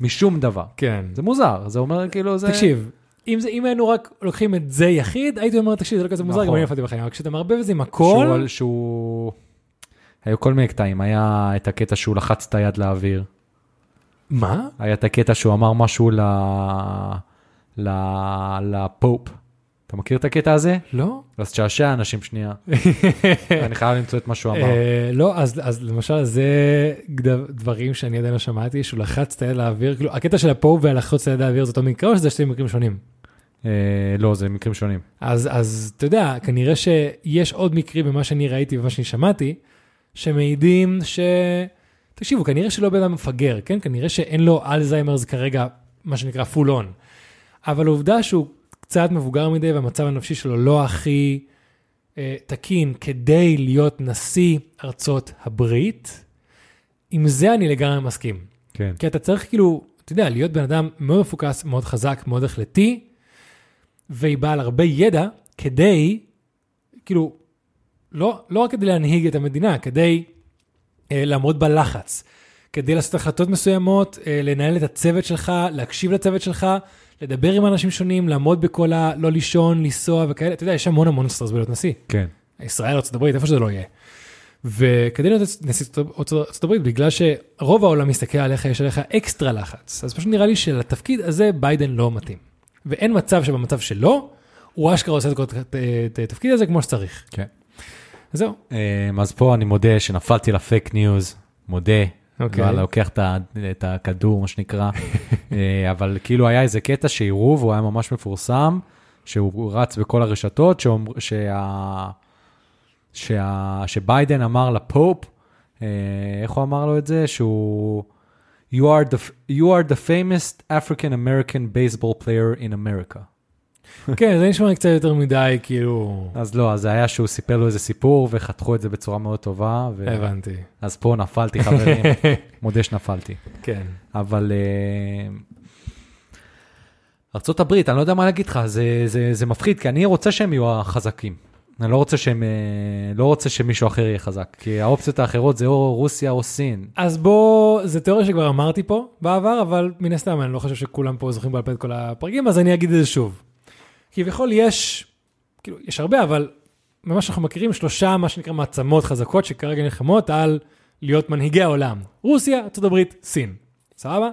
משום דבר. כן. זה מוזר, זה אומר כאילו זה... תקשיב, אם, זה, אם היינו רק לוקחים את זה יחיד, הייתי אומר, תקשיב, זה לא כזה מוזר, גם נכון. אני נפלתי בחיים, אבל כשאתה מערבב את זה עם הכל, שהוא, שהוא... היו כל מיני קטעים, היה את הקטע שהוא לחץ את היד לאוויר, מה? היה את הקטע שהוא אמר משהו ל... ל... לפופ, אתה מכיר את הקטע הזה? לא? אז תשעשע אנשים שנייה. [LAUGHS] אני חייב למצוא את מה שהוא אמר. אה, לא, אז למשל זה דברים שאני עדיין לא שמעתי, שהוא לחץ את היד לאוויר, כאילו הקטע של הפו ולחוץ את היד לאוויר זה אותו מקרה או שזה שתי מקרים שונים? אה, לא, זה מקרים שונים. אז, אתה יודע, כנראה שיש עוד מקרים ממה שאני ראיתי ומה שאני שמעתי, שמעידים ש... תקשיבו, כנראה שלא בן אדם מפגר, כן? כנראה שאין לו Alzheimer's כרגע, מה שנקרא full on. אבל העובדה שהוא קצת מבוגר מדי והמצב הנפשי שלו לא הכי אה, תקין כדי להיות נשיא ארצות הברית, עם זה אני לגמרי מסכים. כן. כי אתה צריך כאילו, אתה יודע, להיות בן אדם מאוד מפוקס, מאוד חזק, מאוד החלטי, והיא בעל הרבה ידע כדי, כאילו, לא, לא רק כדי להנהיג את המדינה, כדי אה, לעמוד בלחץ, כדי לעשות החלטות מסוימות, אה, לנהל את הצוות שלך, להקשיב לצוות שלך, לדבר עם אנשים שונים, לעמוד בכל ה... לא לישון, לנסוע וכאלה, אתה יודע, יש המון המון סטרס בלהיות נשיא. כן. ישראל, ארה"ב, איפה שזה לא יהיה. וכדי להיות נשיא הברית, בגלל שרוב העולם מסתכל עליך, יש עליך אקסטרה לחץ. אז פשוט נראה לי שלתפקיד הזה ביידן לא מתאים. ואין מצב שבמצב שלו, הוא אשכרה עושה את התפקיד הזה כמו שצריך. כן. זהו. אמ, אז פה אני מודה שנפלתי לפייק ניוז, מודה. אוקיי. וואלה, לוקח את הכדור, מה שנקרא. [LAUGHS] אה, אבל כאילו היה איזה קטע שהראו, והוא היה ממש מפורסם, שהוא רץ בכל הרשתות, שאומר- שה- שה- שביידן אמר ל Pope, אה, איך הוא אמר לו את זה? שהוא... You are the, you are the famous African American baseball player in America. כן, זה נשמע קצת יותר מדי, כאילו... אז לא, אז זה היה שהוא סיפר לו איזה סיפור וחתכו את זה בצורה מאוד טובה. ו... הבנתי. אז פה נפלתי חברים, [LAUGHS] מודה שנפלתי. כן. אבל אה, ארצות הברית, אני לא יודע מה להגיד לך, זה, זה, זה מפחיד, כי אני רוצה שהם יהיו החזקים. אני לא רוצה, שהם, אה, לא רוצה שמישהו אחר יהיה חזק, כי האופציות האחרות זה או רוסיה או סין. אז בוא, זו תיאוריה שכבר אמרתי פה בעבר, אבל מן הסתם אני לא חושב שכולם פה זוכרים בעל פה את כל הפרקים, אז אני אגיד את זה שוב. כביכול יש, כאילו, יש הרבה, אבל ממה שאנחנו מכירים, שלושה, מה שנקרא מעצמות חזקות, שכרגע נלחמות על להיות מנהיגי העולם. רוסיה, ארה"ב, סין. סבבה?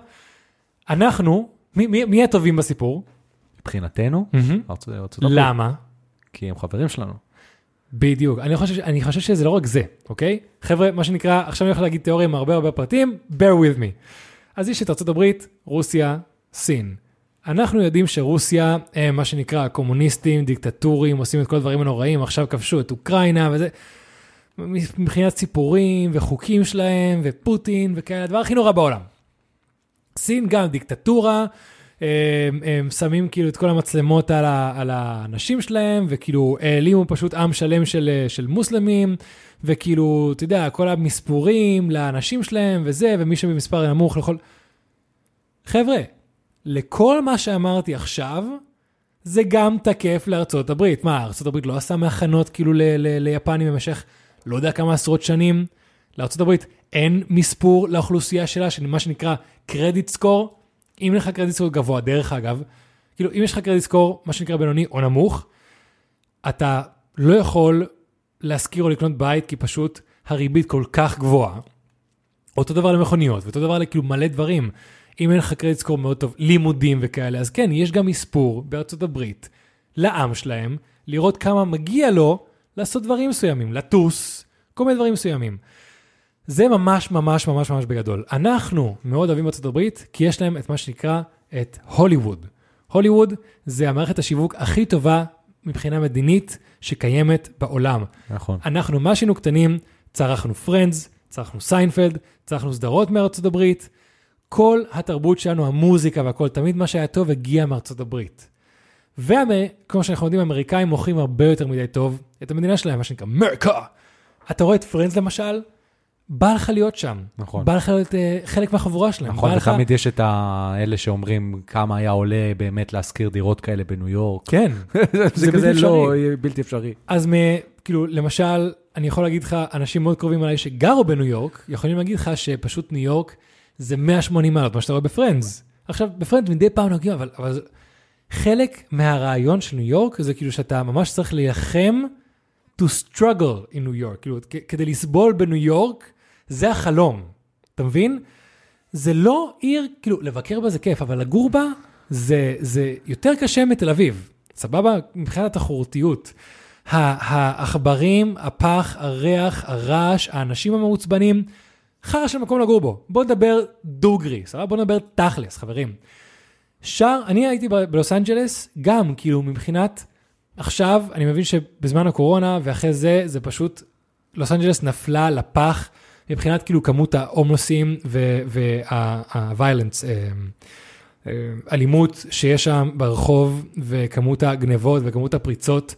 אנחנו, מי, מי, מי הטובים בסיפור? מבחינתנו, ארצות, ארצות הברית, למה? כי הם חברים שלנו. בדיוק. אני חושב, אני חושב שזה לא רק זה, אוקיי? חבר'ה, מה שנקרא, עכשיו אני הולך להגיד תיאוריה עם הרבה הרבה פרטים, bear with me. אז יש את ארה"ב, רוסיה, סין. אנחנו יודעים שרוסיה, הם מה שנקרא קומוניסטים, דיקטטורים, עושים את כל הדברים הנוראים, עכשיו כבשו את אוקראינה וזה. מבחינת סיפורים וחוקים שלהם ופוטין וכאלה, הדבר הכי נורא בעולם. סין גם דיקטטורה, הם, הם שמים כאילו את כל המצלמות על, ה, על האנשים שלהם, וכאילו העלימו פשוט עם שלם של, של מוסלמים, וכאילו, אתה יודע, כל המספורים לאנשים שלהם וזה, ומי שבמספר נמוך לכל... חבר'ה, לכל מה שאמרתי עכשיו, זה גם תקף לארצות הברית. מה, ארצות הברית לא עשה מהכנות כאילו ל- ל- ליפנים במשך לא יודע כמה עשרות שנים? לארצות הברית אין מספור לאוכלוסייה שלה, של מה שנקרא קרדיט סקור. אם אין לך קרדיט סקור גבוה, דרך אגב, כאילו אם יש לך קרדיט סקור, מה שנקרא בינוני או נמוך, אתה לא יכול להשכיר או לקנות בית, כי פשוט הריבית כל כך גבוהה. אותו דבר למכוניות, ואותו דבר לכאילו מלא דברים. אם אין לך קרדיט סקור מאוד טוב, לימודים וכאלה, אז כן, יש גם מספור בארצות הברית לעם שלהם, לראות כמה מגיע לו לעשות דברים מסוימים, לטוס, כל מיני דברים מסוימים. זה ממש ממש ממש ממש בגדול. אנחנו מאוד אוהבים בארצות הברית, כי יש להם את מה שנקרא את הוליווד. הוליווד זה המערכת השיווק הכי טובה מבחינה מדינית שקיימת בעולם. נכון. אנחנו, מה שהיינו קטנים, צרכנו פרנדס, צרכנו סיינפלד, צרכנו סדרות מארצות הברית. כל התרבות שלנו, המוזיקה והכל, תמיד מה שהיה טוב הגיע מארצות הברית. וכמו שאנחנו יודעים, האמריקאים מוכרים הרבה יותר מדי טוב את המדינה שלהם, מה שנקרא אמריקה. אתה רואה את פרנדס למשל, בא לך להיות שם. נכון. בא לך להיות אה, חלק מהחבורה שלהם. נכון, בא לך... ותמיד יש את האלה שאומרים כמה היה עולה באמת להשכיר דירות כאלה בניו יורק. כן. [LAUGHS] זה בלתי כזה לא, אפשרי. בלתי אפשרי. אז מ, כאילו, למשל, אני יכול להגיד לך, אנשים מאוד קרובים אליי שגרו בניו יורק, יכולים להגיד לך שפשוט ניו יורק זה 180 מעלות, מה שאתה רואה בפרנדס. עכשיו, בפרנדס מדי פעם נוגעים, אבל, אבל חלק מהרעיון של ניו יורק זה כאילו שאתה ממש צריך להילחם to struggle in ניו יורק, כאילו, כדי לסבול בניו יורק, זה החלום, אתה מבין? זה לא עיר, כאילו, לבקר בה זה כיף, אבל לגור בה זה, זה יותר קשה מתל אביב. סבבה? מבחינת התחרותיות. העכברים, הפח, הריח, הרעש, האנשים המעוצבנים, חרא של מקום לגור בו. בוא נדבר דוגרי, סבבה? בוא נדבר תכלס, חברים. שער, אני הייתי בלוס אנג'לס, גם כאילו מבחינת, עכשיו אני מבין שבזמן הקורונה ואחרי זה, זה פשוט, לוס אנג'לס נפלה לפח מבחינת כאילו כמות ההומלוסים והוויולנס, אלימות שיש שם ברחוב וכמות הגנבות וכמות הפריצות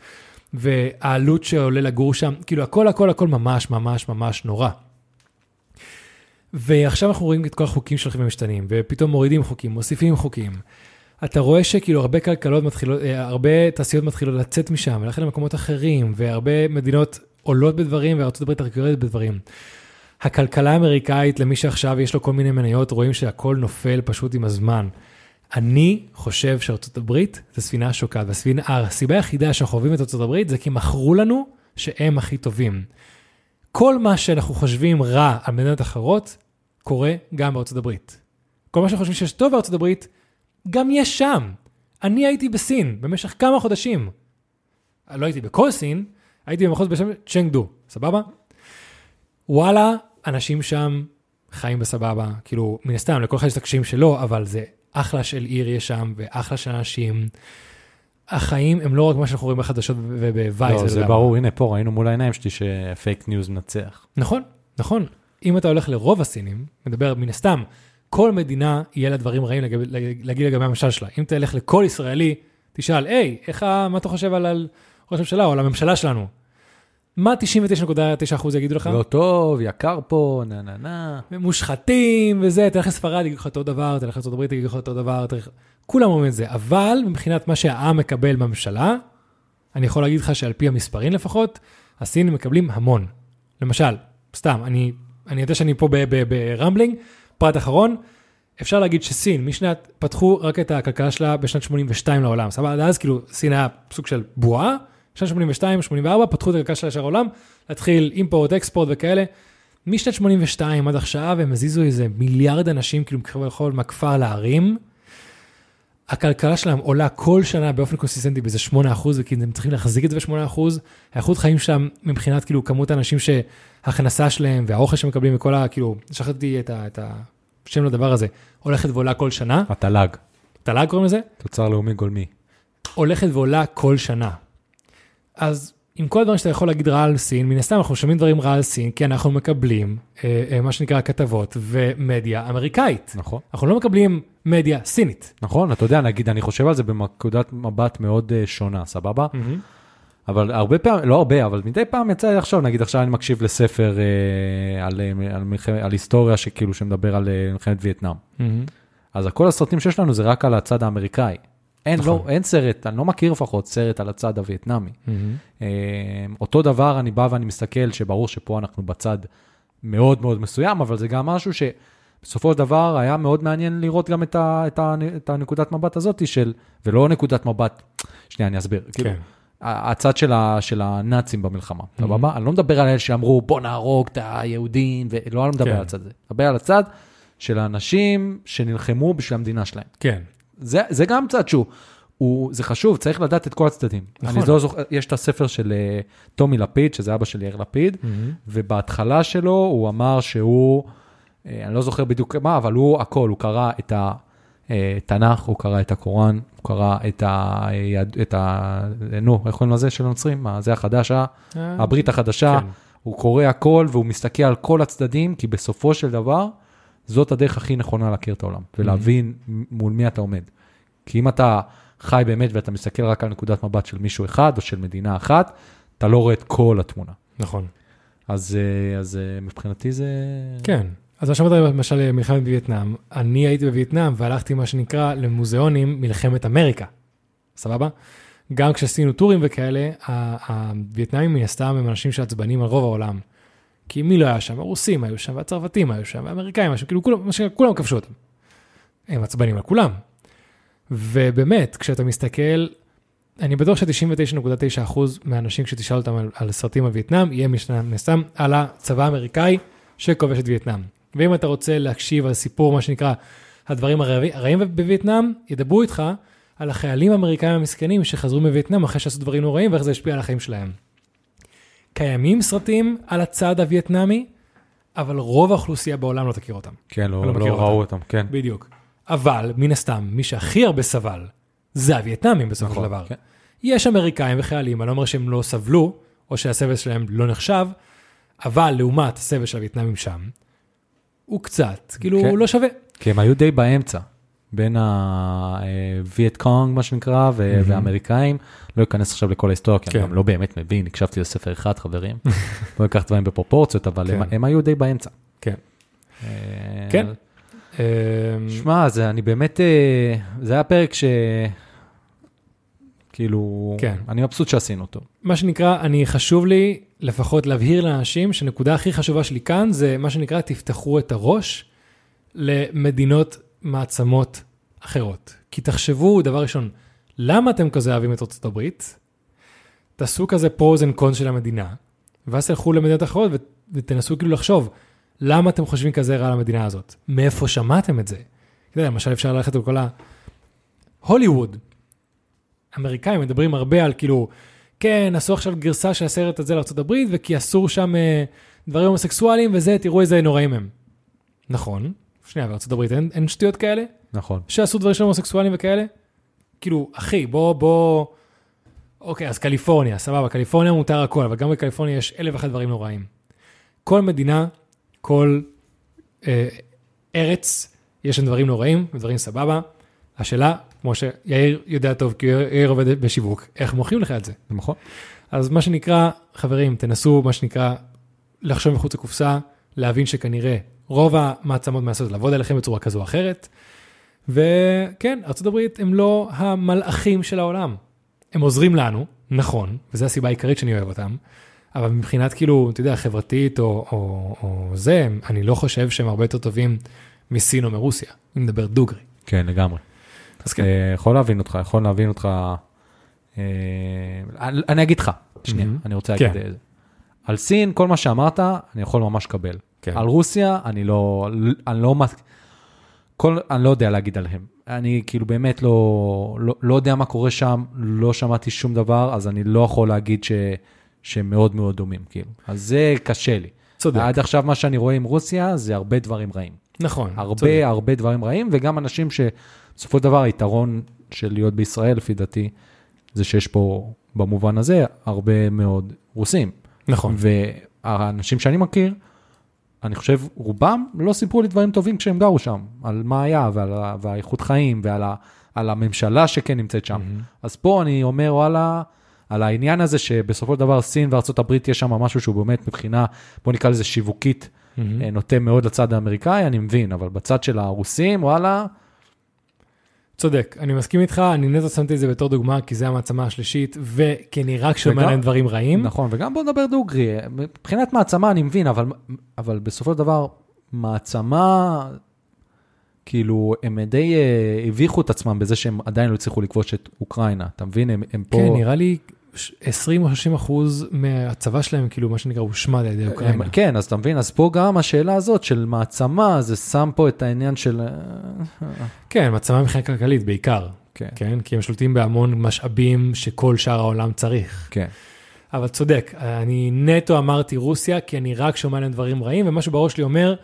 והעלות שעולה לגור שם, כאילו הכל הכל הכל ממש ממש ממש נורא. ועכשיו אנחנו רואים את כל החוקים שהולכים ומשתנים, ופתאום מורידים חוקים, מוסיפים חוקים. אתה רואה שכאילו הרבה כלכלות מתחילות, אה, הרבה תעשיות מתחילות לצאת משם, ולכן למקומות אחרים, והרבה מדינות עולות בדברים, וארה"ב יורדת בדברים. הכלכלה האמריקאית, למי שעכשיו יש לו כל מיני מניות, רואים שהכל נופל פשוט עם הזמן. אני חושב שארצות הברית זה ספינה שוקעת, והסיבה היחידה שאנחנו אוהבים את ארצות הברית זה כי מכרו לנו שהם הכי טובים. כל מה שאנחנו חושבים רע על מדינות אחרות, קורה גם בארצות הברית. כל מה שאנחנו חושבים שיש טוב בארצות הברית, גם יש שם. אני הייתי בסין במשך כמה חודשים. לא הייתי בכל סין, הייתי במחוז בשם צ'נגדו, סבבה? וואלה, אנשים שם חיים בסבבה, כאילו, מן הסתם, לכל אחד יש את הקשיים שלו, אבל זה אחלה של עיר יש שם, ואחלה של אנשים. החיים הם לא רק מה שאנחנו רואים בחדשות וב Vice. לא, זה ברור, הנה פה ראינו מול העיניים שלי שפייק ניוז מנצח. נכון, נכון. אם אתה הולך לרוב הסינים, מדבר מן הסתם, כל מדינה יהיה לה דברים רעים לגב, להגיד לגבי המשל שלה. אם תלך לכל ישראלי, תשאל, היי, איך, מה אתה חושב על, על ראש הממשלה או על הממשלה שלנו? מה 99.9% יגידו לך? לא טוב, יקר פה, נה נה נה. מושחתים וזה, תלך לספרד, יגידו לך אותו דבר, תלך הברית, יגידו לך אותו דבר, תלך... כולם אומרים את זה, אבל מבחינת מה שהעם מקבל בממשלה, אני יכול להגיד לך שעל פי המספרים לפחות, הסינים מקבלים המון. למשל, סתם, אני, אני יודע שאני פה ברמבלינג, פרט אחרון, אפשר להגיד שסין, משנת, פתחו רק את הכלכלה שלה בשנת 82 לעולם, סבבה? עד אז כאילו סין היה סוג של בועה, שנת 82, 84, פתחו את הכלכלה של השאר העולם, להתחיל אימפורט, אקספורט וכאלה. משנת 82 עד עכשיו הם הזיזו איזה מיליארד אנשים, כאילו כביכול מהכפר לערים. הכלכלה שלהם עולה כל שנה באופן קונסיסטנטי באיזה 8 אחוז, וכי הם צריכים להחזיק את זה ב-8 אחוז. האיכות חיים שם מבחינת כאילו כמות האנשים שההכנסה שלהם והאוכל שמקבלים וכל ה... כאילו, שכחתי את, ה, את השם לדבר הזה, הולכת ועולה כל שנה. התל"ג. תל"ג קוראים לזה? תוצר לאומי גולמי. הולכת ועולה כל שנה. אז עם כל הדברים שאתה יכול להגיד רע על סין, מן הסתם אנחנו שומעים דברים רע על סין, כי אנחנו מקבלים אה, אה, מה שנקרא כתבות ומדיה אמריקאית. נכון. אנחנו לא מקבלים מדיה סינית. נכון, אתה יודע, נגיד, אני חושב על זה בנקודת מבט מאוד uh, שונה, סבבה? Mm-hmm. אבל הרבה פעמים, לא הרבה, אבל מדי פעם יצא לי לחשוב, נגיד עכשיו אני מקשיב לספר אה, על, אה, על, מלחמת, על היסטוריה שכאילו שמדבר על אה, מלחמת וייטנאם. Mm-hmm. אז כל הסרטים שיש לנו זה רק על הצד האמריקאי. אין, נכון. לא, אין סרט, אני לא מכיר לפחות סרט על הצד הווייטנאמי. Mm-hmm. אה, אותו דבר, אני בא ואני מסתכל, שברור שפה אנחנו בצד מאוד מאוד מסוים, אבל זה גם משהו שבסופו של דבר היה מאוד מעניין לראות גם את, ה, את, ה, את הנקודת מבט הזאת של, ולא נקודת מבט, שנייה, אני אסביר. כאילו, כן. הצד של, ה, של הנאצים במלחמה, סבבה? אני לא מדבר על אלה שאמרו, בוא נהרוג את היהודים, ולא אני מדבר כן. על הצד הזה. מדבר על הצד של האנשים שנלחמו בשביל המדינה שלהם. כן. זה, זה גם צד שהוא, הוא, זה חשוב, צריך לדעת את כל הצדדים. נכון. אני לא זוכר, יש את הספר של אה, טומי לפיד, שזה אבא של יאיר לפיד, Mm-hmm. ובהתחלה שלו הוא אמר שהוא, אה, אני לא זוכר בדיוק מה, אבל הוא הכל, הוא קרא את התנ"ך, הוא קרא את הקוראן, הוא קרא את ה... את ה נו, איך קוראים לזה של הנוצרים? מה, זה החדש, ה- הברית החדשה. כן. הוא קורא הכל והוא מסתכל על כל הצדדים, כי בסופו של דבר, זאת הדרך הכי נכונה להכיר את העולם, ולהבין מול מי אתה עומד. כי אם אתה חי באמת ואתה מסתכל רק על נקודת מבט של מישהו אחד או של מדינה אחת, אתה לא רואה את כל התמונה. נכון. אז, אה, אז אה, מבחינתי זה... כן. אז עכשיו אתה למשל מלחמת וייטנאם, אני הייתי בווייטנאם והלכתי מה שנקרא למוזיאונים מלחמת אמריקה, סבבה? גם כשעשינו טורים וכאלה, הווייטנאמים מן הסתם הם אנשים שעצבנים על רוב העולם. כי מי לא היה שם? הרוסים היו שם, והצרפתים היו שם, והאמריקאים היו שם, כאילו כולם, כולם כבשו אותם. הם עצבנים על כולם. ובאמת, כשאתה מסתכל, אני בטוח ש-99.9% מהאנשים כשתשאל אותם על, על סרטים על וייטנאם, יהיה מן הסתם על הצבא האמריקאי שכובש את וייטנאם. ואם אתה רוצה להקשיב על סיפור, מה שנקרא, הדברים הרעים בווייטנאם, ידברו איתך על החיילים האמריקאים המסכנים שחזרו מווייטנאם אחרי שעשו דברים נוראים ואיך זה השפיע על החיים שלהם. קיימים סרטים על הצד הווייטנאמי, אבל רוב האוכלוסייה בעולם לא תכיר אותם. כן, לא, לא לא מכיר ראו אותם, כן. בדיוק. אבל, מן הסתם, מי שהכי הרבה סבל, זה הווייטנאמים בסופו של נכון, דבר. כן. יש אמריקאים וחיילים, אני לא אומר שהם לא סבלו, או שהסבל שלהם לא נחשב, אבל לעומת הסבל של הווייטנאמים שם, הוא קצת, כאילו, כן. הוא לא שווה. כי הם היו די באמצע, בין הווייט קונג, מה שנקרא, ו- והאמריקאים. לא אכנס עכשיו לכל ההיסטוריה, כי כן. אני גם לא באמת מבין, הקשבתי לספר אחד, חברים. [LAUGHS] לא אקח דברים בפרופורציות, אבל הם- כן. הם היו די באמצע. כן. אה, כן. אמ, שמע, זה, אני באמת, אה, זה היה פרק ש... כאילו, כן. אני מבסוט שעשינו אותו. מה שנקרא, אני חשוב לי לפחות להבהיר לאנשים שהנקודה הכי חשובה שלי כאן זה מה שנקרא, תפתחו את הראש למדינות מעצמות אחרות. כי תחשבו, דבר ראשון, למה אתם כזה אוהבים את ארצות הברית? תעשו כזה pros and cons של המדינה, ואז תלכו למדינות אחרות ותנסו כאילו לחשוב, למה אתם חושבים כזה רע על המדינה הזאת? מאיפה שמעתם את זה? אתה יודע, למשל אפשר ללכת לכל ה... הוליווד. אמריקאים מדברים הרבה על כאילו, כן, עשו עכשיו גרסה של הסרט הזה לארה"ב, וכי אסור שם אה, דברים הומוסקסואליים וזה, תראו איזה נוראים הם. נכון, שנייה, בארה"ב אין, אין שטויות כאלה? נכון. שעשו דברים של הומוסקסואלים וכאלה? כאילו, אחי, בוא, בוא... אוקיי, אז קליפורניה, סבבה, קליפורניה מותר הכל, אבל גם בקליפורניה יש אלף ואחת דברים נוראים. כל מדינה, כל אה, ארץ, יש שם דברים נוראים ודברים סבבה. השאלה, כמו שיאיר יודע טוב, כי יאיר עובד בשיווק, איך מוכרים לך את? זה נכון? אז מה שנקרא, חברים, תנסו, מה שנקרא, לחשוב מחוץ לקופסה, להבין שכנראה רוב המעצמות מנסות לעבוד עליכם בצורה כזו או אחרת. וכן, ארה"ב הם לא המלאכים של העולם. הם עוזרים לנו, נכון, וזו הסיבה העיקרית שאני אוהב אותם, אבל מבחינת כאילו, אתה יודע, חברתית או, או, או זה, אני לא חושב שהם הרבה יותר טובים מסין או מרוסיה, אם נדבר דוגרי. כן, לגמרי. אז כן, אה, יכול להבין אותך, יכול להבין אותך. אה, אני אגיד לך, שנייה. אני רוצה להגיד כן. את זה. על סין, כל מה שאמרת, אני יכול ממש לקבל. כן. על רוסיה, אני לא, אני לא, כל, אני לא יודע להגיד עליהם. אני כאילו באמת לא, לא, לא יודע מה קורה שם, לא שמעתי שום דבר, אז אני לא יכול להגיד ש, שהם מאוד מאוד דומים, כאילו. אז זה קשה לי. צודק, עד עכשיו מה שאני רואה עם רוסיה זה הרבה דברים רעים. נכון, הרבה צודק. הרבה דברים רעים, וגם אנשים שבסופו של דבר היתרון של להיות בישראל, לפי דעתי, זה שיש פה, במובן הזה, הרבה מאוד רוסים. נכון, והאנשים שאני מכיר, אני חושב, רובם לא סיפרו לי דברים טובים כשהם גרו שם, על מה היה ועל ה- והאיכות חיים ועל ה, על הממשלה שכן נמצאת שם. מהמם. אז פה אני אומר, וואלה, על העניין הזה שבסופו של דבר סין וארצות הברית יש שם משהו שהוא באמת מבחינה, בוא נקרא לזה שיווקית. אה, נוטה מאוד לצד האמריקאי, אני מבין, אבל בצד של הרוסים, וואלה, צודק, אני מסכים איתך, אני נטו שמתי את זה בתור דוגמה, כי זה המעצמה השלישית, וכי אני רק שומע עליהם דברים רעים. נכון, וגם בוא נדבר דוגרי, מבחינת מעצמה אני מבין, אבל, אבל בסופו של דבר, מעצמה, כאילו, הם די אה, הביכו את עצמם בזה שהם עדיין לא הצליחו לכבוש את אוקראינה, אתה מבין? הם, הם פה... כן, נראה לי 20 או 30 אחוז מהצבא שלהם, כאילו, מה שנקרא, הושמד על ידי הם, אוקראינה. כן, אז אתה מבין, אז פה גם השאלה הזאת של מעצמה, זה שם פה את העניין של... אה, כן, מעצמה מבחינה כלכלית בעיקר, כן, כן? כי הם שולטים בהמון משאבים שכל שאר העולם צריך. כן, אבל צודק, אני נטו אמרתי רוסיה, כי אני רק שומע עליהם דברים רעים, ומשהו בראש שלי אומר,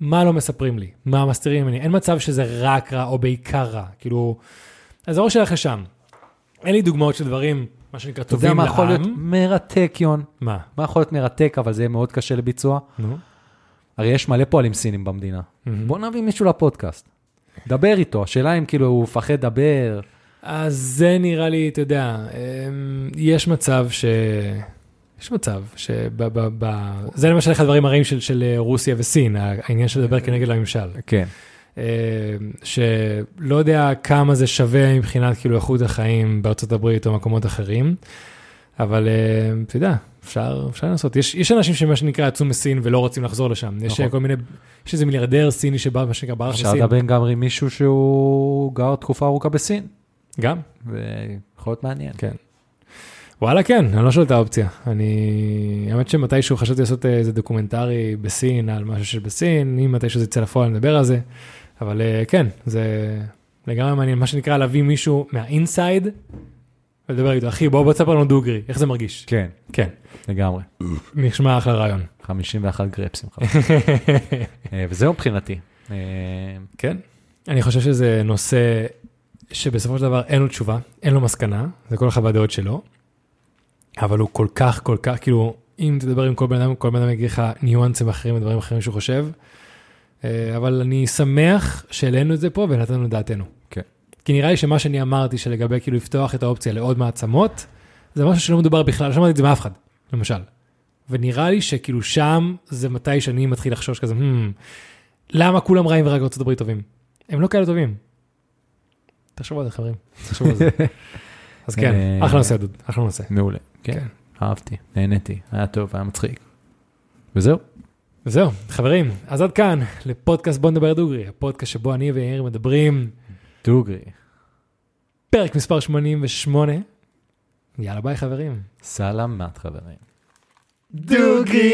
מה לא מספרים לי? מה מסתירים ממני? אין מצב שזה רק רע או בעיקר רע. כאילו, אז הראש שלך שם. אין לי דוגמאות של דברים, מה שנקרא, אתה יודע טובים מה יכול להיות לעם. מרתק, יון? מה? מה יכול להיות מרתק, אבל זה יהיה מאוד קשה לביצוע? נו. הרי יש מלא פועלים סינים במדינה. מהמם. בוא נביא מישהו לפודקאסט. דבר איתו, השאלה אם כאילו הוא מפחד לדבר. אז זה נראה לי, אתה יודע, אמ, יש מצב ש... יש מצב ש... ב... ב... ב... זה למשל אחד הדברים הרעים של, של רוסיה וסין, העניין של לדבר כנגד הממשל. כן. שלא יודע כמה זה שווה מבחינת כאילו איכות החיים בארצות הברית או מקומות אחרים, אבל אמ, אתה יודע, אפשר, אפשר לנסות. יש, יש אנשים שמה שנקרא יצאו מסין ולא רוצים לחזור לשם. יש נכון. אה, כל מיני, יש איזה מיליארדר סיני שבא, מה שנקרא, ברח אפשר לסין. לדבר גם עם מישהו שהוא גר תקופה ארוכה בסין, גם. ויכול להיות מעניין. כן. וואלה כן, אני לא שולל את האופציה. אני, האמת שמתישהו חשבתי לעשות איזה דוקומנטרי בסין על משהו שבסין, אם מתישהו זה יצא לפועל נדבר על זה, אבל אה, כן, זה לגמרי מעניין, מה שנקרא להביא מישהו מהאינסייד, ולדבר איתו, אחי בוא בוא תספר לנו דוגרי, איך זה מרגיש? כן, כן, לגמרי. נשמע אחלה רעיון. 51 גרפסים. [LAUGHS] אה, וזהו מבחינתי. אה, כן. אני חושב שזה נושא שבסופו של דבר אין לו תשובה, אין לו מסקנה, זה כל אחד והדעות שלו, אבל הוא כל כך, כל כך, כאילו, אם תדבר עם כל בן אדם, כל בן אדם יגיד לך ניואנסים אחרים ודברים אחרים שהוא חושב, אבל אני שמח שהעלינו את זה פה ונתנו את דעתנו. כן. כי נראה לי שמה שאני אמרתי שלגבי כאילו לפתוח את האופציה לעוד מעצמות, זה משהו שלא מדובר בכלל, לא שמעתי את זה מאף אחד, למשל. ונראה לי שכאילו שם זה מתי שאני מתחיל לחשוש כזה, hmm, למה כולם רעים ורק ארצות הברית טובים? הם לא כאלה טובים. תחשבו על זה חברים, תחשבו על זה. [LAUGHS] אז כן, אה, אחלה נושא דוד, אחלה נושא. מעולה. כן, כן. אהבתי, נהניתי, היה טוב, היה מצחיק. וזהו. וזהו, חברים, אז עד כאן לפודקאסט בוא נדבר דוגרי, הפודקאסט שבו אני ויאיר מדברים, דוגרי. פרק מספר 88. יאללה ביי חברים. סלמת חברים. דוגרי!